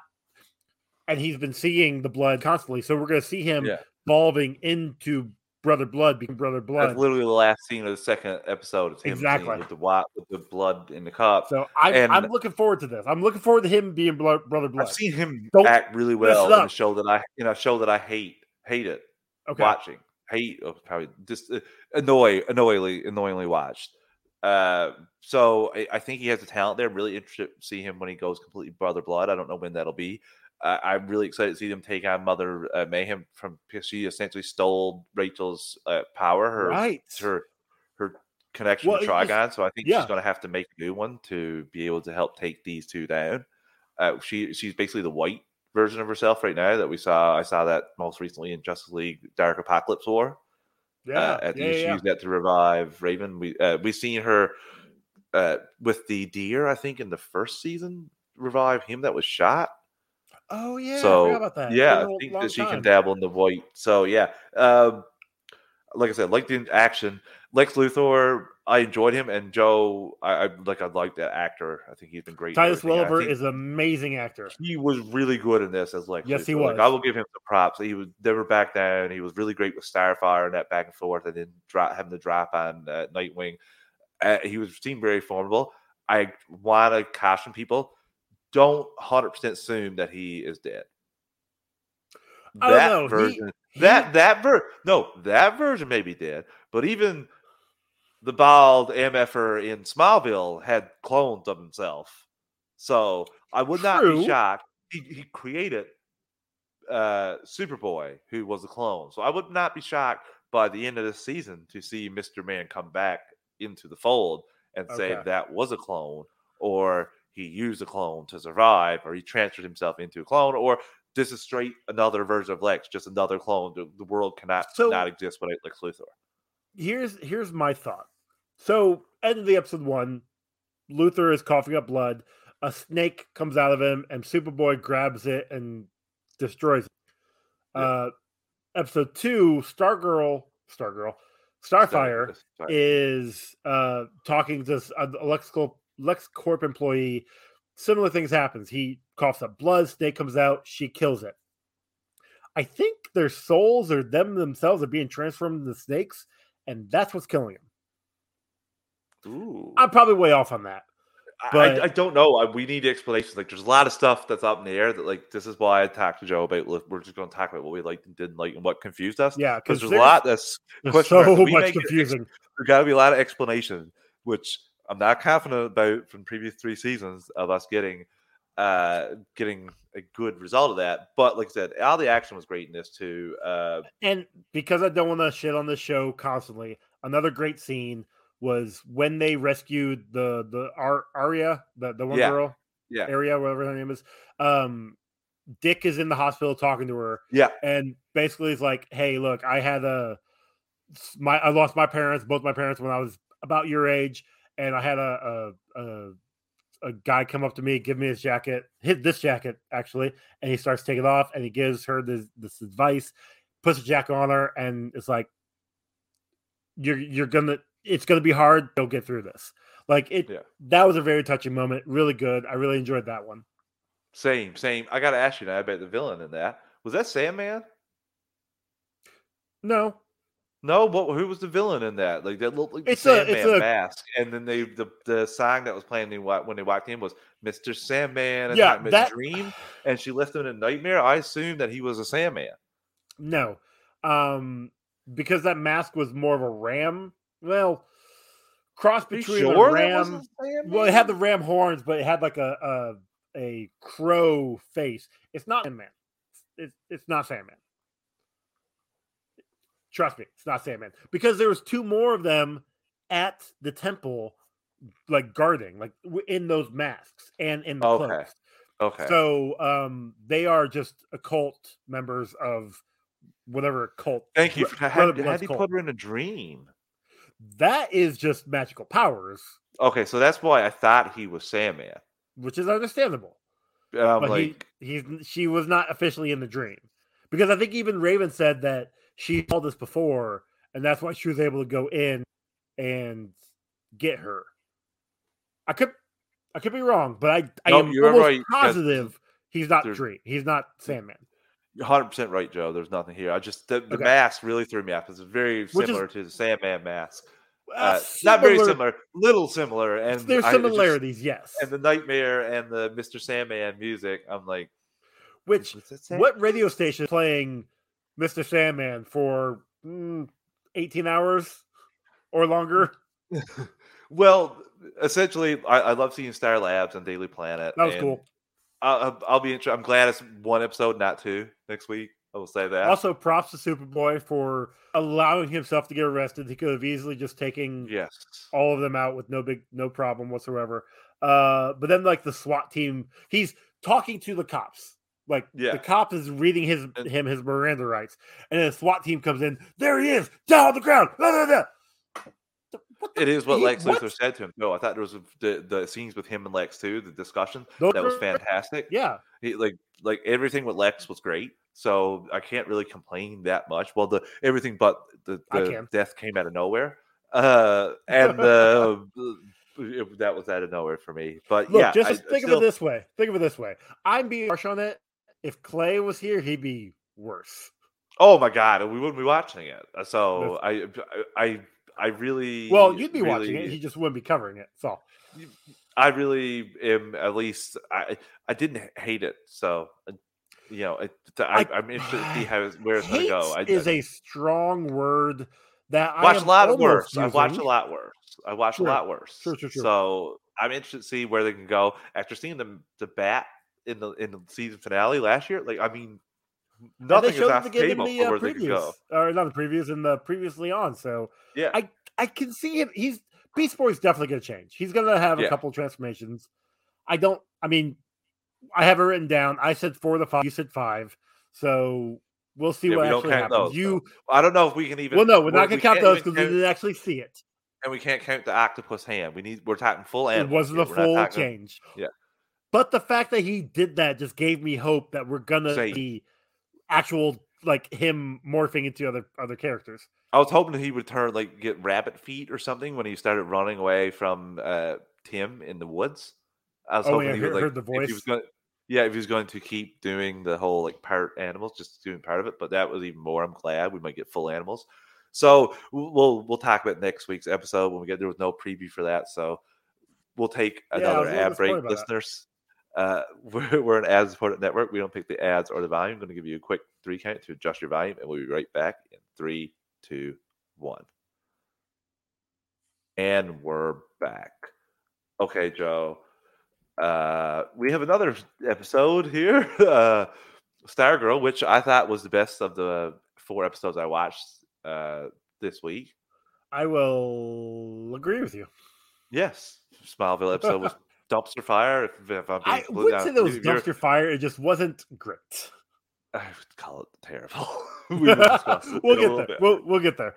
and he's been seeing the blood constantly. So we're gonna see him Yeah. evolving into Brother Blood, becoming Brother Blood. That's literally the last scene of the second episode. It's him Exactly. with the with the blood in the cup. So I'm, And I'm looking forward to this. I'm looking forward to him being blood, Brother Blood. I've seen him Don't act really well in a show that I in a show that I hate hate it Okay. watching hate oh, probably just uh, annoy annoyingly annoyingly watched. Uh, so I, I think he has the talent there. I'm really interested to see him when he goes completely brother blood. I don't know when that'll be. Uh, I'm really excited to see them take on Mother uh, Mayhem from because she essentially stole Rachel's uh, power, her Right. her her connection Well, to Trigon. So I think yeah. she's going to have to make a new one to be able to help take these two down. Uh, she she's basically the white version of herself right now that we saw. I saw that most recently in Justice League Dark Apokolips War. Yeah, uh, I yeah, she yeah. used that to revive Raven. We uh, we seen her uh, with the deer. I think in the first season revive him that was shot. Oh yeah, so about that. Yeah, I think that she time. can dabble in the white. So yeah, um, like I said, like the action. Lex Luthor, I enjoyed him, and Joe, I, I like. I like that actor. I think he's been great. Titus. Welliver is an amazing actor. He was really good in this as like Yes, he. Like, was. I will give him the props. He was never back down. He was really great with Starfire and that back and forth, and then drop having the drop on uh, Nightwing. Uh, he was seemed very formidable. I want to caution people: don't hundred percent assume that he is dead. I don't That know. He- version, he- that that ver, no, that version may be dead, but even the bald MFer in Smallville had clones of himself. So I would not True. be shocked. He, he created uh, Superboy, who was a clone. So I would not be shocked by the end of the season to see Mr. Man come back into the fold and say that was a clone, or he used a clone to survive, or he transferred himself into a clone, or this is straight another version of Lex, just another clone. The, the world cannot So- not exist without Lex Luthor. Here's here's my thought. So end of the episode one, Luthor is coughing up blood. A snake comes out of him, and Superboy grabs it and destroys it. Uh, episode two, Stargirl, Stargirl, Starfire Sorry. is uh talking to s- a LexCorp, LexCorp employee. Similar things happens. He coughs up blood. Snake comes out. She kills it. I think their souls or them themselves are being transformed into snakes, and that's what's killing him. Ooh. I'm probably way off on that. I- but- I, I don't know. I, we need explanations. Like, there's a lot of stuff that's up in the air. That like, this is why I talked to Joe about. look, We're just going to talk about what we liked and didn't like, and what confused us. Yeah, because there's a lot that's There's so much make it confusing. There's got to be a lot of explanation, which I'm not confident about from previous three seasons of us getting, uh, getting a good result of that. But like I said, all the action was great in this too. Uh, And because I don't want to shit on the show constantly, another great scene was when they rescued the the Ar- Aria, the the one Yeah. girl, yeah, Aria, whatever her name is. Um, Dick is in the hospital talking to her, yeah, and basically is like, "Hey, look, I had a my I lost my parents, both my parents when I was about your age, and I had a a, a a guy come up to me, give me his jacket, hit this jacket actually, and he starts taking it off, and he gives her this this advice, puts a jacket on her, and it's like, you're you're gonna, it's gonna be hard. Don't get through this. Like it. Yeah. That was a very touching moment. Really good. I really enjoyed that one. same, same. I got to ask you now about the villain in that. Was that Sandman? No, No, what? Who was the villain in that? Like that looked like the It's a- Sandman a- mask, and then they the the song that was playing when they wa- when they walked in was Mister Sandman and Yeah, Nightmare that- Dream, and she left him in a nightmare. I assumed that he was a Sandman. No, um, because that mask was more of a ram. Well, cross between sure a ram. wasn't Well, it had the ram horns, but it had like a a, a crow face. It's not Sandman. It's it's not Sandman. Trust me, it's not Sandman because there was two more of them at the temple, like guarding, like in those masks and in the Okay. cloaks. Okay. So um, they are just occult members of whatever cult. Thank you. How, how he put her in a dream? That is just magical powers, Okay, so that's why I thought he was Sandman. which is understandable. And but like, he, he's she was not officially in the dream because I think even Raven said that she saw this before, and that's why she was able to go in and get her. I could, I could be wrong, but I, I No, am you're almost right, positive he's not Dream. He's not Sandman. You're 100% right, Joe. There's nothing here. I just, the, the Okay. mask really threw me off. It's very Which is- similar to the Sandman mask. Uh, Uh, not very similar- similar, little similar. And There's I- just- similarities, yes. and the Nightmare and the Mr. Sandman music, I'm like, Which was it Sand- what radio station is playing Mr. Sandman for mm, 18 hours or longer? *laughs* well, essentially, I, I love seeing Star Labs and Daily Planet. That was cool. I'll, I'll- I'll be. I'm glad it's one episode, not two, next week. I will say that. Also, props to Superboy for allowing himself to get arrested. He could have easily just taken yes, all of them out with no big no problem whatsoever. Uh, but then like the SWAT team, he's talking to the cops. Like Yeah. the cop is reading his him his Miranda rights, and then the SWAT team comes in. There he is, down on the ground. Blah, blah, blah. it is what he- Lex what? Luthor said to him. No, I thought there was a, the the scenes with him and Lex too. The discussion Those that was fantastic. Yeah, He, like like everything with Lex was great. So I can't really complain that much. Well, the everything but the, the death came out of nowhere, uh, and uh, *laughs* it- that was out of nowhere for me. But Look, yeah, just I- think of still- it this way. Think of it this way. I'm being harsh on it. If Clay was here, he'd be worse. Oh my god, we wouldn't be watching it. Uh, So I I I really Well, you'd be watching it. He just wouldn't be covering it. So I really am at least I I didn't hate it. So uh, you know, it, I, I- I'm interested to see *sighs* how where it's going to go. I, is I a strong word that I watched a lot worse. I've watched a lot worse. I watched Sure. a lot worse. Sure, sure, sure. So I'm interested to see where they can go after seeing them the bat in the in the season finale last year. Like I mean, nothing they is off the in table the for uh, where they can go. or not the previews, and the previously on. So Yeah, I I can see him. He's Beast Boy's definitely going to change. He's going to have a Yeah. couple transformations. I don't. I mean, I have it written down. I said four to five. You said five. So we'll see Yeah, what we actually happens. those, you I don't know if we can even. well, no, we're not going to count those because we didn't actually see it. and we can't count the octopus hand. We need. We're talking full It wasn't a full talking- change. Yeah. But the fact that he did that just gave me hope that we're gonna Same. see actual like him morphing into other other characters. I was hoping he would turn like get rabbit feet or something when he started running away from uh, Tim in the woods. I was Oh, hoping yeah, he heard- would like heard the if he was voice. going. Yeah, if he was going to keep doing the whole like part animals, just doing part of it, but that was even more. I'm glad we might get full animals. So we'll we'll, talk about next week's episode when we get there was no preview for that. So we'll take another little ad break, listeners. Uh, *laughs* we're, we're an ad supported network. We don't pick the ads or the volume. I'm going to give you a quick three count to adjust your volume, and we'll be right back in three, two, one. And we're back. Okay, Joe. Uh, we have another episode here, *laughs* uh, Stargirl, which I thought was the best of the four episodes I watched uh, this week. I will agree with you. Yes, Smallville episode was *laughs* dumpster fire. If, if I'm being I completely wouldn't say that was dumpster fire. It just wasn't great. I would call it terrible. *laughs* we will we'll get there. bit. We'll we'll get there.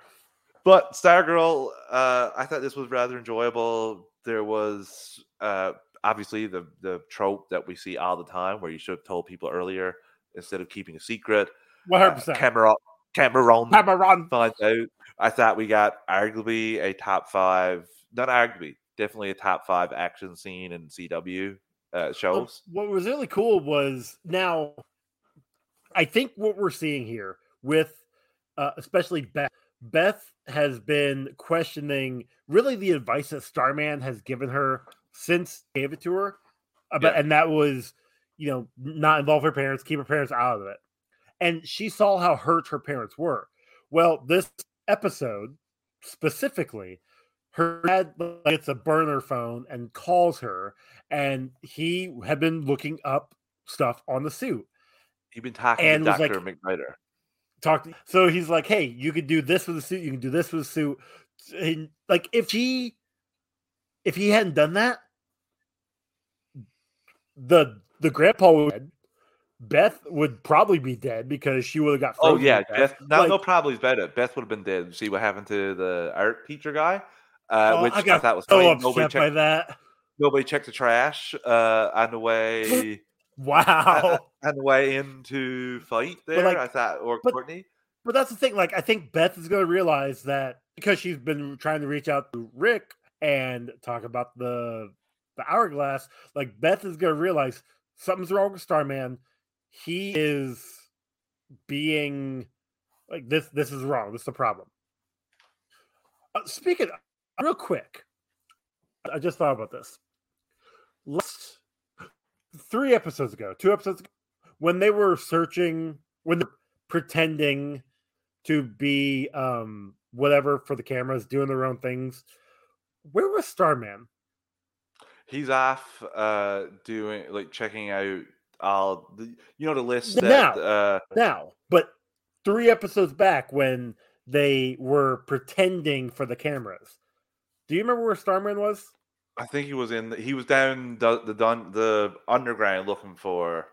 But Stargirl, uh, I thought this was rather enjoyable. There was uh, obviously the the trope that we see all the time, where you should have told people earlier instead of keeping a secret. One hundred Uh, percent. Cameron, Cameron, Cameron. finds out. I thought we got arguably a top five, not arguably, definitely a top five action scene in CW uh, shows. what was really cool was now, I think what we're seeing here with, uh, especially Beth. Beth has been questioning really the advice that Starman has given her since gave it to her, about, Yeah. and that was, you know, not involve her parents, keep her parents out of it. And she saw how hurt her parents were. Well, this episode specifically, her dad gets a burner phone and calls her, and he had been looking up stuff on the suit. You've been talking and to was like- Doctor McNider. Talk so he's like, "Hey, you could do this with the suit. You can do this with the suit." And like, if she, if he hadn't done that, the the grandpa would, Beth would probably be dead because she would have got. Oh yeah, death. Beth. No, Like, no, probably is better. Beth would have been dead. See what happened to the art teacher guy, uh, oh, which I I, thought was so funny. Nobody by checked. that. Nobody checked the trash uh, on the way. *laughs* Wow. *laughs* on the way into fight there. like- I thought, or but- Courtney. But that's the thing. Like, I think Beth is going to realize that because she's been trying to reach out to Rick and talk about the the hourglass. Like, Beth is going to realize something's wrong with Starman. He is being like this. This is wrong. This is a problem. Uh, speaking, real quick, I just thought about this. Last three episodes ago, two episodes ago, when they were searching, when they're pretending to be um whatever for the cameras, doing their own things. Where was Starman? He's off uh, doing like checking out all the you know the list Now. that uh, Now, but three episodes back when they were pretending for the cameras. Do you remember where Starman was? I think he was in. He was down the the dun- the underground looking for,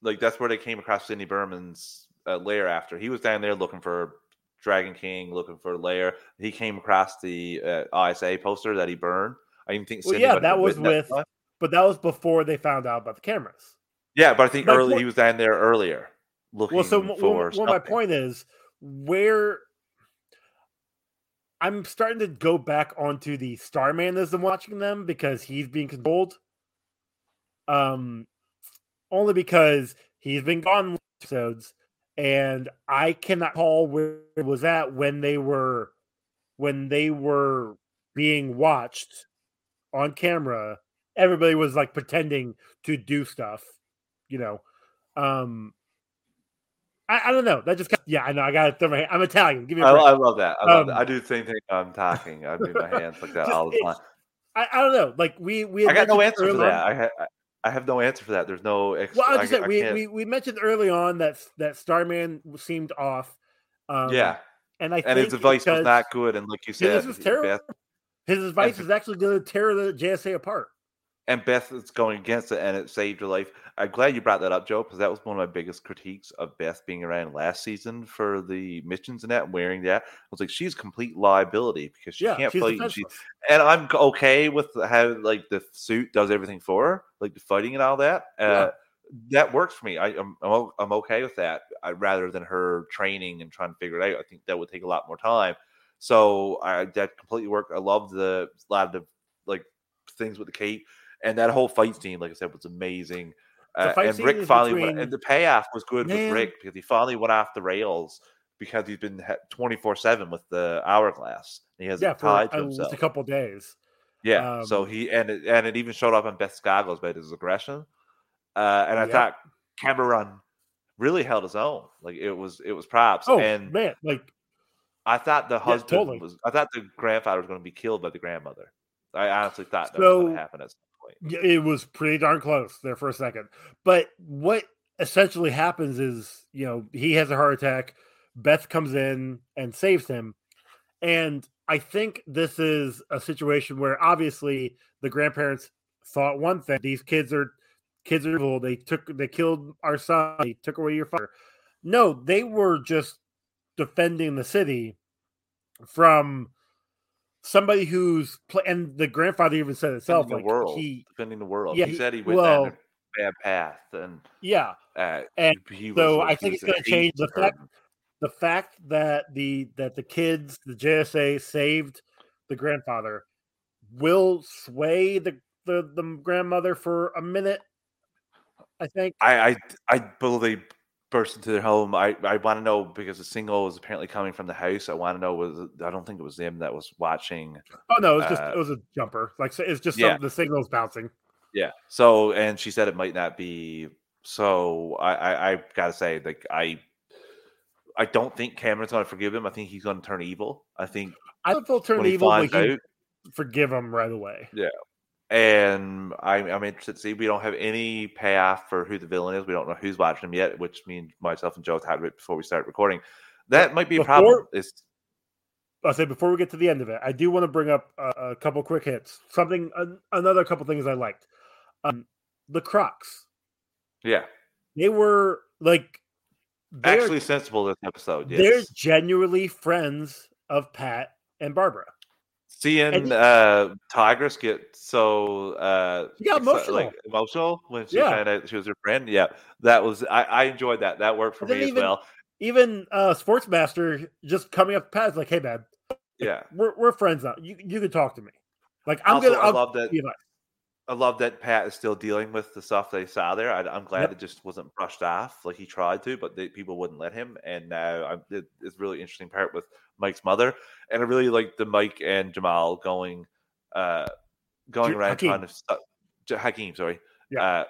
like that's where they came across Cindy Burman's uh, lair. After he was down there looking for Dragon King, looking for lair. He came across the uh, ISA poster that he burned. I even think. Well, yeah, that was with, that. but that was before they found out about the cameras. Yeah, but I think My early point- he was down there earlier looking Well, so for. well, my point is where I'm starting to go back onto the Starmanism watching them because he's being controlled. Um, only because he's been gone episodes, and I cannot call where it was at when they were when they were being watched on camera. Everybody was like pretending to do stuff, you know. Um, I, I don't know. That just yeah, I know. I got to throw my. I'm Italian. Give me a I. I love that. I love Um, that. I do the same thing. I'm talking. I move my *laughs* hands like that Just- all the time. *laughs* I, I don't know. Like we we I got no answer for that. I ha- I have no answer for that. There's no. Ex- well, I just said we, we we mentioned early on that that Starman seemed off. Um, yeah, and I and his advice was not good. And like you said, His was terrible. Beth, His advice is actually going to tear the JSA apart. And Beth is going against it, and it saved her life. I'm glad you brought that up, Joe, because that was one of my biggest critiques of Beth being around last season for the missions and that, wearing that. I was like, she's complete liability because she Yeah, can't. And, she, and I'm okay with how like the suit does everything for her, like the fighting and all that. Uh, Yeah. That works for me. I, I'm I'm I'm okay with that. I, rather than her training and trying to figure it out, I think that would take a lot more time. So I that completely worked. I love the a lot of the like things with the cape and that whole fight scene. Like I said, was amazing. Uh, and Rick finally went, and the payoff was good Man. with Rick because he finally went off the rails because he's been twenty four seven with the hourglass. He has Yeah, it for tied to himself. a couple days. Yeah. so Um, he and it, and it even showed up on Beth Scoggles about his aggression. Uh, and I Yep. thought Cameron really held his own. Like it was it was props. Oh and man, like I thought the husband totally. was I thought the grandfather was going to be killed by the grandmother. I honestly thought that was going to happen at some point. It was pretty darn close there for a second. But what essentially happens is, you know, he has a heart attack. Beth comes in and saves him. And I think this is a situation where obviously the grandparents thought one thing: these kids are kids are evil. They took they killed our son. They took away your father. No, they were just defending the city from somebody who's pla and the grandfather even said itself Defending like the world, he defending the world. Yeah, he he- said he went well- down a bad path, and yeah uh, and he was so like- I think it's going to change the fact the fact that the that the kids the JSA saved the grandfather will sway the the, the grandmother for a minute. I think. I I I believe burst into their home. I I want to know because the single was apparently coming from the house. I want to know was I don't think it was them that was watching. Oh no, it was just uh, it was a jumper. Like it's just yeah. some, the signals bouncing. Yeah. So and she said it might not be. So I I, I gotta say like I. I don't think Cameron's going to forgive him. I think he's going to turn evil. I think I think they'll turn when he evil, but he out, forgive him right away. Yeah. And I'm, I'm interested to see. We don't have any payoff for who the villain is. We don't know who's watching him yet, which means myself and Joe talked about before we start recording. That might be a problem. Before- I'll say before we get to the end of it, I do want to bring up a, a couple quick hits. Something, an, another couple things I liked. Um, the Crocks. yeah. they were like Actually, sensible this episode. they're genuinely friends of Pat and Barbara. Seeing uh, Tigress get so uh, She got exci- emotional. like emotional when she Yeah. found out she was her friend. Yeah, that was I, I enjoyed that. That worked for me as well. Even uh Sportsmaster just coming up is like, "Hey, man, Yeah, we're we're friends now. You you can talk to me. Like I'm Also, gonna. I I'll love that- you advice." I love that Pat is still dealing with the stuff they saw there. I, I'm glad Yep. it just wasn't brushed off like he tried to, but they, people wouldn't let him. And now I'm, it, it's a really interesting part with Mike's mother, and I really like the Mike and Jamal going, uh, going J- around Hakeem. trying to J- Hakeem, sorry, Yeah. uh,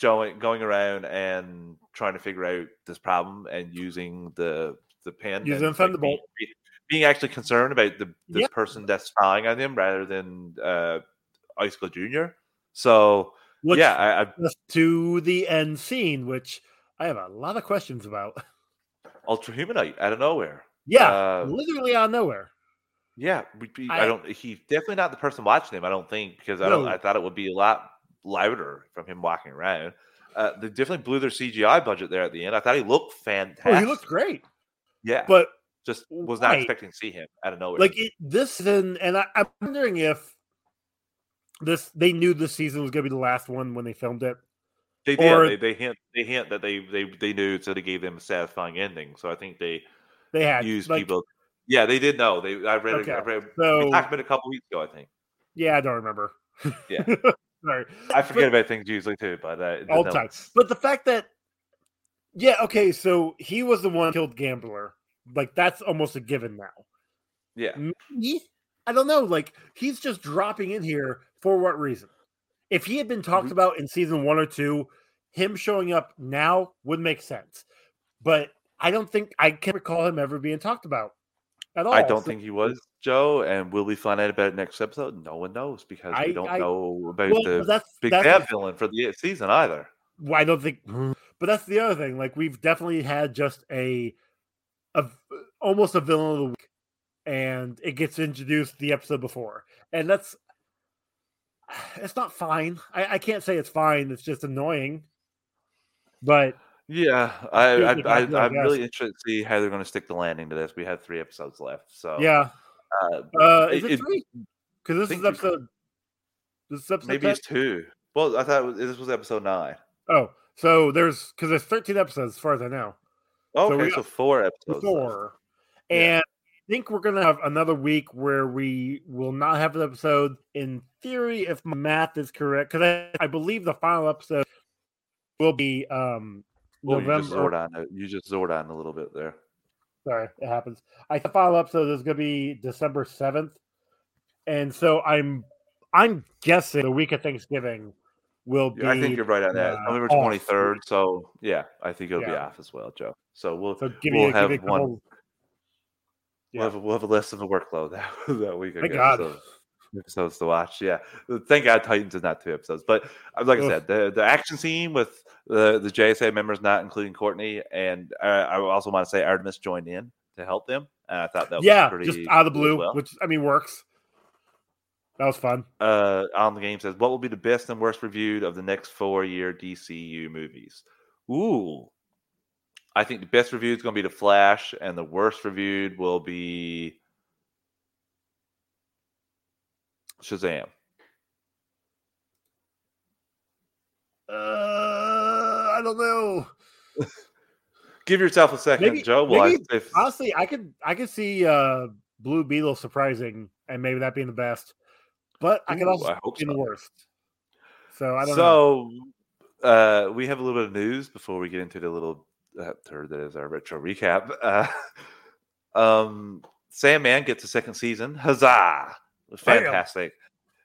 going going around and trying to figure out this problem and using the the pen, Using Thunderbolt. being, being actually concerned about the the Yep. person that's spying on him rather than uh, Icicle Junior. So Which yeah, I, I to the end scene, which I have a lot of questions about. *laughs* Ultra Humanite out of nowhere. Yeah, Uh, literally out of nowhere. Yeah, we- I, I- don't. He's definitely not the person watching him. I don't think because I don't. I thought it would be a lot louder from him walking around. Uh, they definitely blew their CGI budget there at the end. I thought he looked fantastic. Oh, he looked great, Yeah, but just was not why? expecting to see him out of nowhere. like it, this season, and I, I'm wondering if this they knew this season was going to be the last one when they filmed it. they did. or- they, they hint. They hint that they they they knew, so they gave them a satisfying ending. So I think they They had used like, people. Yeah, they did know. They I read. it I Okay, read so- we talked about it a couple weeks ago. I think. Yeah, I don't remember. Yeah. *laughs* Sorry, I forget But- about things usually too, but uh, all the time. But the fact that, yeah, okay, so he was the one killed Gambler. Like that's almost a given now. Yeah, Me? I don't know. Like he's just dropping in here for what reason? If he had been talked Mm-hmm. about in season one or two, him showing up now would make sense. But I don't think I can recall him ever being talked about at all. I don't So- think he was Joe, and will we find out about it next episode? No one knows because I- we don't I- know about well, the that's- big that's bad villain for the season either. Well, I don't think, but that's the other thing. Like we've definitely had just a, a almost a villain of the week, and it gets introduced the episode before, and that's *sighs* it's not fine. I, I can't say it's fine. It's just annoying. But Yeah, I, I, I, I'm really interested to see how they're going to stick the landing to this. We have three episodes left, so yeah, uh, uh, is it- it, three? Because this is episode. This is episode. maybe 10? it's two. Well, I thought was, this was episode nine. Oh, so there's because there's 13 episodes as far as I know. Okay, we so, got four episodes. left. Four. And I think we're gonna have another week where we will not have an episode. In theory, if my math is correct, because I, I believe the final episode will be um Well, you just. Zordon. You just Zordon a little bit there. Sorry, it happens. I the final episode is gonna be December seventh, and so I'm I'm guessing the week of Thanksgiving will be. Yeah, I think you're right on that. uh, November off. twenty third. So yeah, I think it'll be off as well, Joe. So we'll So give we'll you, have a one. We'll have we'll have a list of the workload *laughs* that that week. I Thank guess, God. so episodes to watch. Yeah, thank God Titans is not two episodes. But uh, like I said, the the action scene with the the JSA members, not including Courtney, and uh, I also want to say Artemis joined in to help them. And I thought that was yeah, pretty just out of the blue, well. which I mean works. That was fun. uh, on the game says, "What will be the best and worst reviewed of the next four-year DCU movies?" Ooh, I think the best review is going to be The Flash, and the worst reviewed will be Shazam. Uh, I don't know. *laughs* Give yourself a second, Maybe, Joe. Well, I- if, honestly, I could I could see uh Blue Beetle surprising and maybe that being the best, but I could also hope see the worst. So I don't know. so uh, we have a little bit of news before we get into the little uh, third that is our retro recap. Uh, *laughs* um, Sandman gets a second season. Huzzah! Fantastic.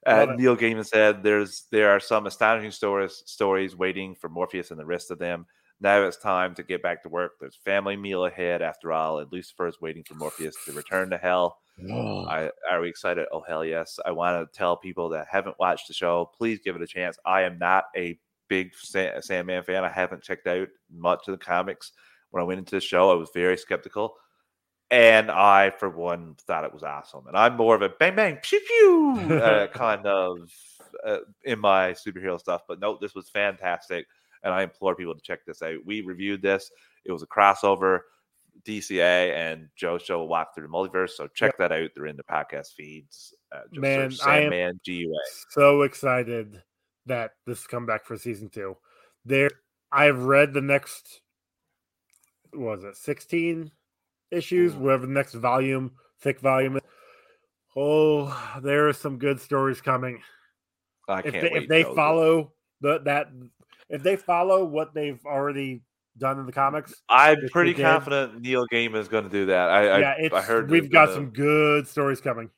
Uh, Neil Gaiman said, "There's there are some astonishing stories stories waiting for Morpheus and the rest of them. Now it's time to get back to work. There's family meal ahead. After all, and Lucifer is waiting for Morpheus to return to hell. I, are we excited? Oh hell yes! I want to tell people that haven't watched the show, please give it a chance. I am not a big Sa- Sandman fan. I haven't checked out much of the comics. When I went into the show, I was very skeptical, and I, for one, thought it was awesome. And I'm more of a bang bang pew pew uh, *laughs* kind of uh, in my superhero stuff. But no, this was fantastic. and I implore people to check this out. We reviewed this. It was a crossover. DCA and Joe Show walk through the multiverse. So check that out. They're in the podcast feeds. Uh, just Man, search I am GUA. so excited that this is come back for season two. There, I've read the next, what was it, sixteen issues, mm. whatever the next volume, thick volume. is. Oh, there are some good stories coming. I if can't they, wait, if they follow the that if they follow what they've already done in the comics, I'm pretty confident Neil Gaiman is going to do that. I, yeah, I, it's I heard we've got gonna- some good stories coming.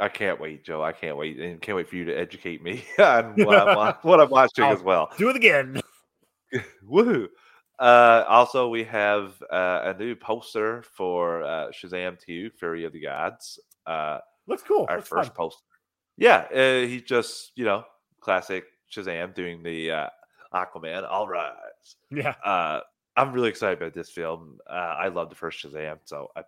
I can't wait, Joe. I can't wait, and can't wait for you to educate me *laughs* on what I'm, what I'm *laughs* watching I'll as well. Do it again. *laughs* Woohoo! Uh, also, we have uh, a new poster for uh, Shazam 2: Fury of the Gods. Uh, Looks cool. our Looks first fun. poster. Yeah, uh, he's just you know classic Shazam doing the uh, Aquaman. All rise. Yeah. Uh, I'm really excited about this film. Uh, I love the first Shazam, so I,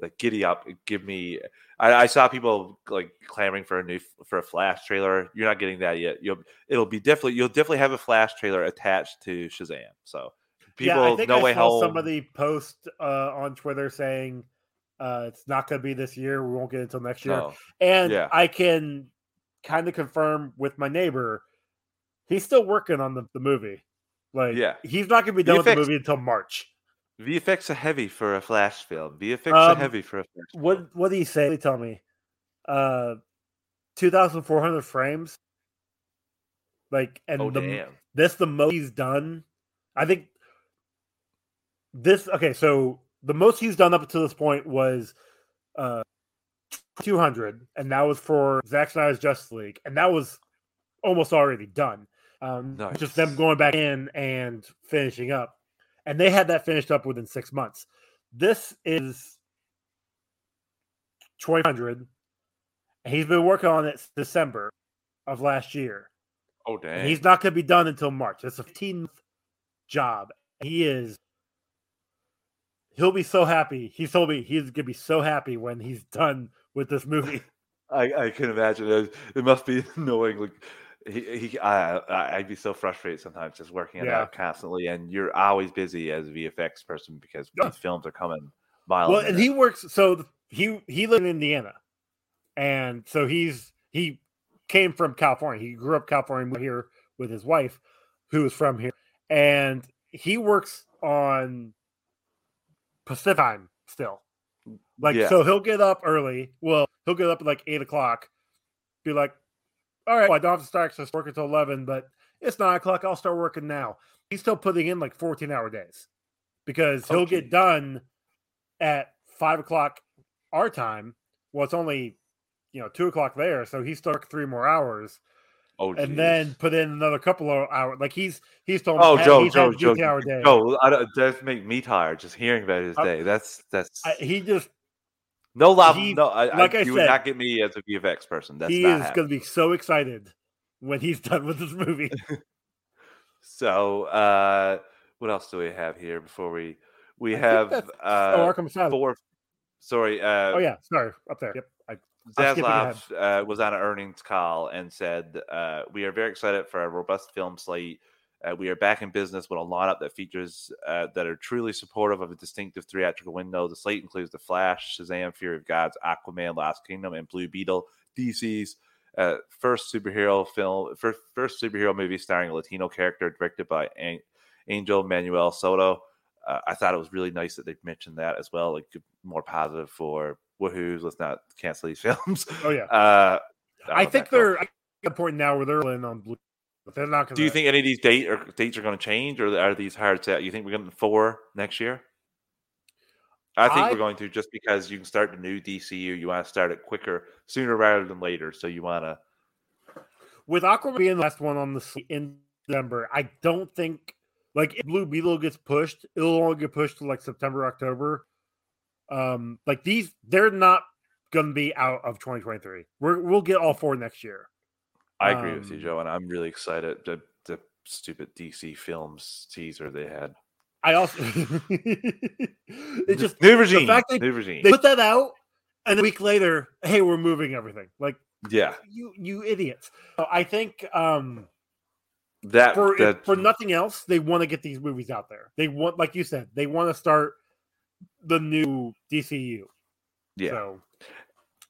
like giddy up. Give me. I, I saw people like clamoring for a new for a Flash trailer. You're not getting that yet. You'll it'll be definitely you'll definitely have a Flash trailer attached to Shazam. So people, yeah, I think no I way saw home. somebody post uh, on Twitter saying uh, it's not going to be this year. We won't get it until next year. No. And Yeah. I can kind of confirm with my neighbor, he's still working on the, the movie. Like, Yeah. he's not going to be done with the movie until March. VFX are heavy for a Flash film. The VFX are Um, heavy for a Flash. What What do you say? Tell me. Uh, two thousand four hundred frames. Like, and Oh the, damn! this the most he's done. I think this okay. So the most he's done up until this point was uh 200, and that was for Zack Snyder's Justice League, and that was almost already done. Um, Just them going back in and finishing up, and they had that finished up within six months. This is 200, and he's been working on it since December of last year. Oh damn! And he's not going to be done until March. It's a 15 job. He is. He'll be so happy. He told me he's going to be so happy when he's done with this movie. *laughs* I, I can imagine it. It must be *laughs* annoying. Like he, he I, I'd be so frustrated sometimes just working on Yeah. that constantly, and you're always busy as a VFX person because Yeah. these films are coming miles. well, and he works. So he he lived in Indiana, and so he's he came from California. He grew up California here with his wife, who is from here, and he works on Pacific still. Like Yeah. so, he'll get up early. Well, he'll get up at like eight o'clock. Be like, "All right, well, I don't have to start to work until eleven, but it's nine o'clock. I'll start working now." He's still putting in like fourteen hour days because he'll get done at five o'clock our time. Well, it's only you know two o'clock there, so he's stuck three more hours, oh, and geez. then put in another couple of hours. Like he's he's told oh, "Hey, Joe, he's Joe, Joe, day. Joe, I don't, that make me tired just hearing about his day. That's that's I, he just no love. he- no, I, like I, I you would not get me as a VFX person. That's he is going to be so excited when he's *laughs* done with this movie. *laughs* So, uh, what else do we have here before we we I have uh, oh, Arkham Asylum. four? Sorry, uh, oh yeah, sorry, up there. Yep, I, I'm skipping ahead. Zaslav uh, was on an earnings call and said, uh, "We are very excited for a robust film slate. Uh, we are back in business with a lineup that features uh, that are truly supportive of a distinctive theatrical window. The slate includes The Flash, Shazam: Fury of Gods, Aquaman, Lost Kingdom, and Blue Beetle. DC's uh, first superhero film, first, first superhero movie starring a Latino character, directed by An- Angel Manuel Soto. Uh, I thought it was really nice that they mentioned that as well, like more positive for woohoos. Let's not cancel these films. Oh yeah, *laughs* Uh, I love think they're at the point now where they're in on blue, but they're not going. Do you think any of these date or dates are going to change, or are these hard set? You think we're going to four next year? I think I- we're going to just because you can start the new DCU. You want to start it quicker, sooner rather than later. So you want to. with Aquaman being the last one on the in December? I don't think like if Blue Beetle gets pushed, it'll only get pushed to like September, October. Um, like these, they're not going to be out of 2023. We're, we'll get all four next year. I agree with you, Um, Joe, and I'm really excited. The the stupid DC films teaser they had. I also *laughs* it just New the fact they, New regime. they put that out and a week later, hey, we're moving everything. Like Yeah. you you idiots. So I think um that for that for nothing else, they want to get these movies out there. They want, like you said, they want to start the new DCU. yeah. So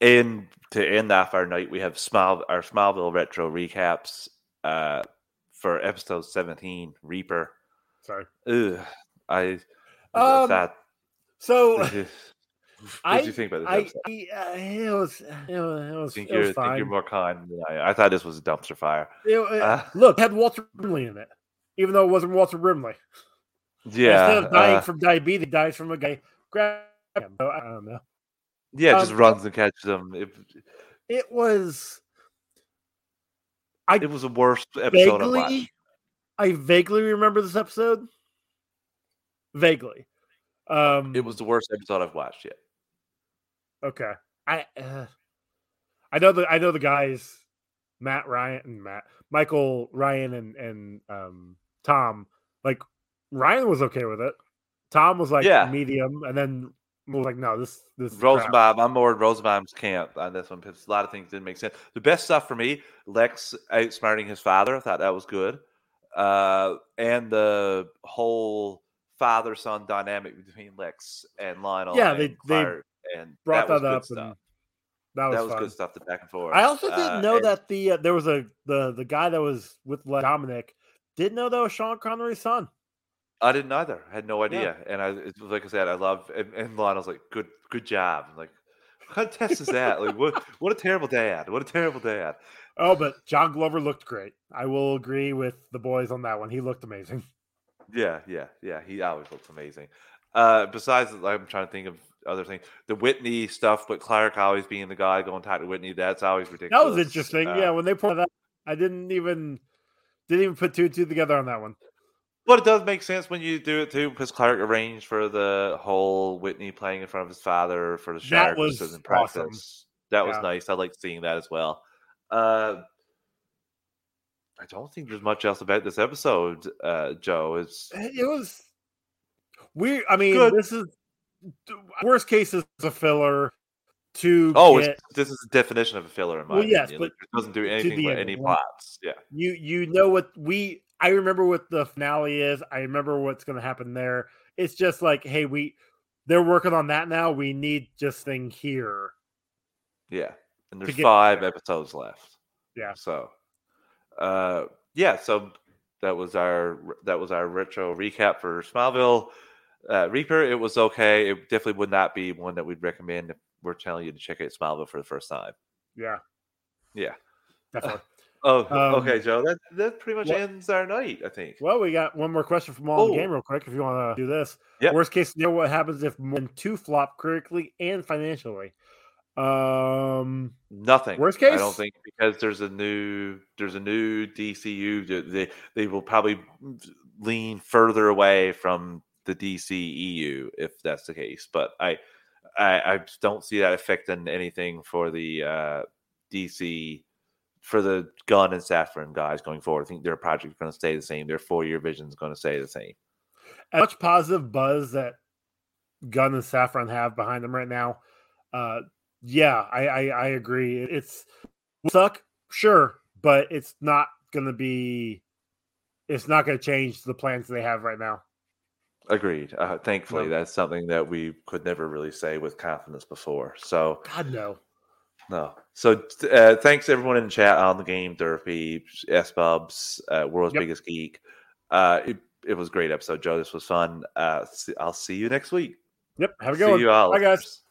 And to end off our night, we have Smile our Smallville retro recaps uh, for episode seventeen, Reaper. sorry. Ugh, I Um, that. So *laughs* what I you think about this I. I uh, it was it was, it was, think it was you're, think you're more kind than I. I thought this was a dumpster fire. It- Uh, look, it had Wilford Brimley in it, even though it wasn't Wilford Brimley. Yeah, Instead of dying uh, from diabetes, he dies from a guy grab him. So, I don't know. Yeah, just um, runs and catches them. It, It was. I it was the worst episode I've vaguely, I vaguely remember this episode. Vaguely. Um, It was the worst episode I've watched yet. okay. I uh, I know the I know the guys, Matt Ryan and Matt Michael Ryan and and um Tom. Like Ryan was okay with it. Tom was like Yeah. medium, and then was like, no, this this is. Rosenbaum, I'm more in Rosenbaum's camp on this one because a lot of things didn't make sense. The best stuff for me, Lex outsmarting his father, I thought that was good. Uh, and the whole father son dynamic between Lex and Lionel. Yeah, and they- they and brought was that up, stuff. and that was, That was good stuff. The back and forth. I also didn't Uh, know and- that the uh, there was a the the guy that was with Dominic didn't know that was Sean Connery's son. I didn't either. I had no idea. And I, it was like I said, I love. And, and Lionel's like, "Good, good job." I'm like, what kind of test is that? Like, what? What a terrible day dad! What a terrible day dad! Oh, but John Glover looked great. I will agree with the boys on that one. He looked amazing. Yeah, yeah, yeah. He always looks amazing. Uh, besides, I'm trying to think of other things. The Whitney stuff, but Clark always being the guy going to talk to Whitney. That's always ridiculous. That was interesting. Uh, yeah, when they pointed that, I didn't even didn't even put two and two together on that one. But it does make sense when you do it too, because Clark arranged for the whole Whitney playing in front of his father for the That was as in awesome. practice. That was Yeah. nice. I liked seeing that as well. Uh, I don't think there's much else about this episode, uh, Joe. It's It was we. I mean, Good. this is worst case is a filler to oh, get this is the definition of a filler in my Well, yes, opinion. Like, it doesn't do anything with any plots. Yeah. you you know what we I remember what the finale is. I remember what's going to happen there. It's just like, hey, we they're working on that now. We need just thing here. Yeah. And there's five there. episodes left. Yeah. So uh yeah, so that was our that was our retro recap for Smallville. Uh Reaper, it was okay. It definitely would not be one that we'd recommend if we're telling you to check out Smallville for the first time. Yeah, Yeah. definitely. *laughs* Oh, *laughs* Um, okay, Joe. That that pretty much what- ends our night, I think. well, we got one more question from all in the Oh. game, real quick. If you want to do this, Yep. worst case scenario, what happens if more than two flop critically and financially? Um, Nothing. Worst case, I don't think because there's a new there's a new DCU. They they will probably lean further away from the DCEU if that's the case. But I I, I don't see that affecting anything for the uh, DC for the Gunn and Safran guys going forward. I think their project is going to stay the same. Their four year vision is going to stay the same. as much positive buzz that Gunn and Safran have behind them right now. Uh, yeah, I, I I agree. It's suck, sure, but it's not going to be. It's not going to change the plans they have right now. Agreed. Uh, thankfully, No. that's something that we could never really say with confidence before. So God no. No. So uh, thanks everyone in the chat on the game, Derpy, S Bubs, uh, World's Yep. Biggest Geek. Uh, it, it was a great episode, Joe. This was fun. Uh, see, I'll see you next week. Yep. Have a See good one. you all. Bye, guys.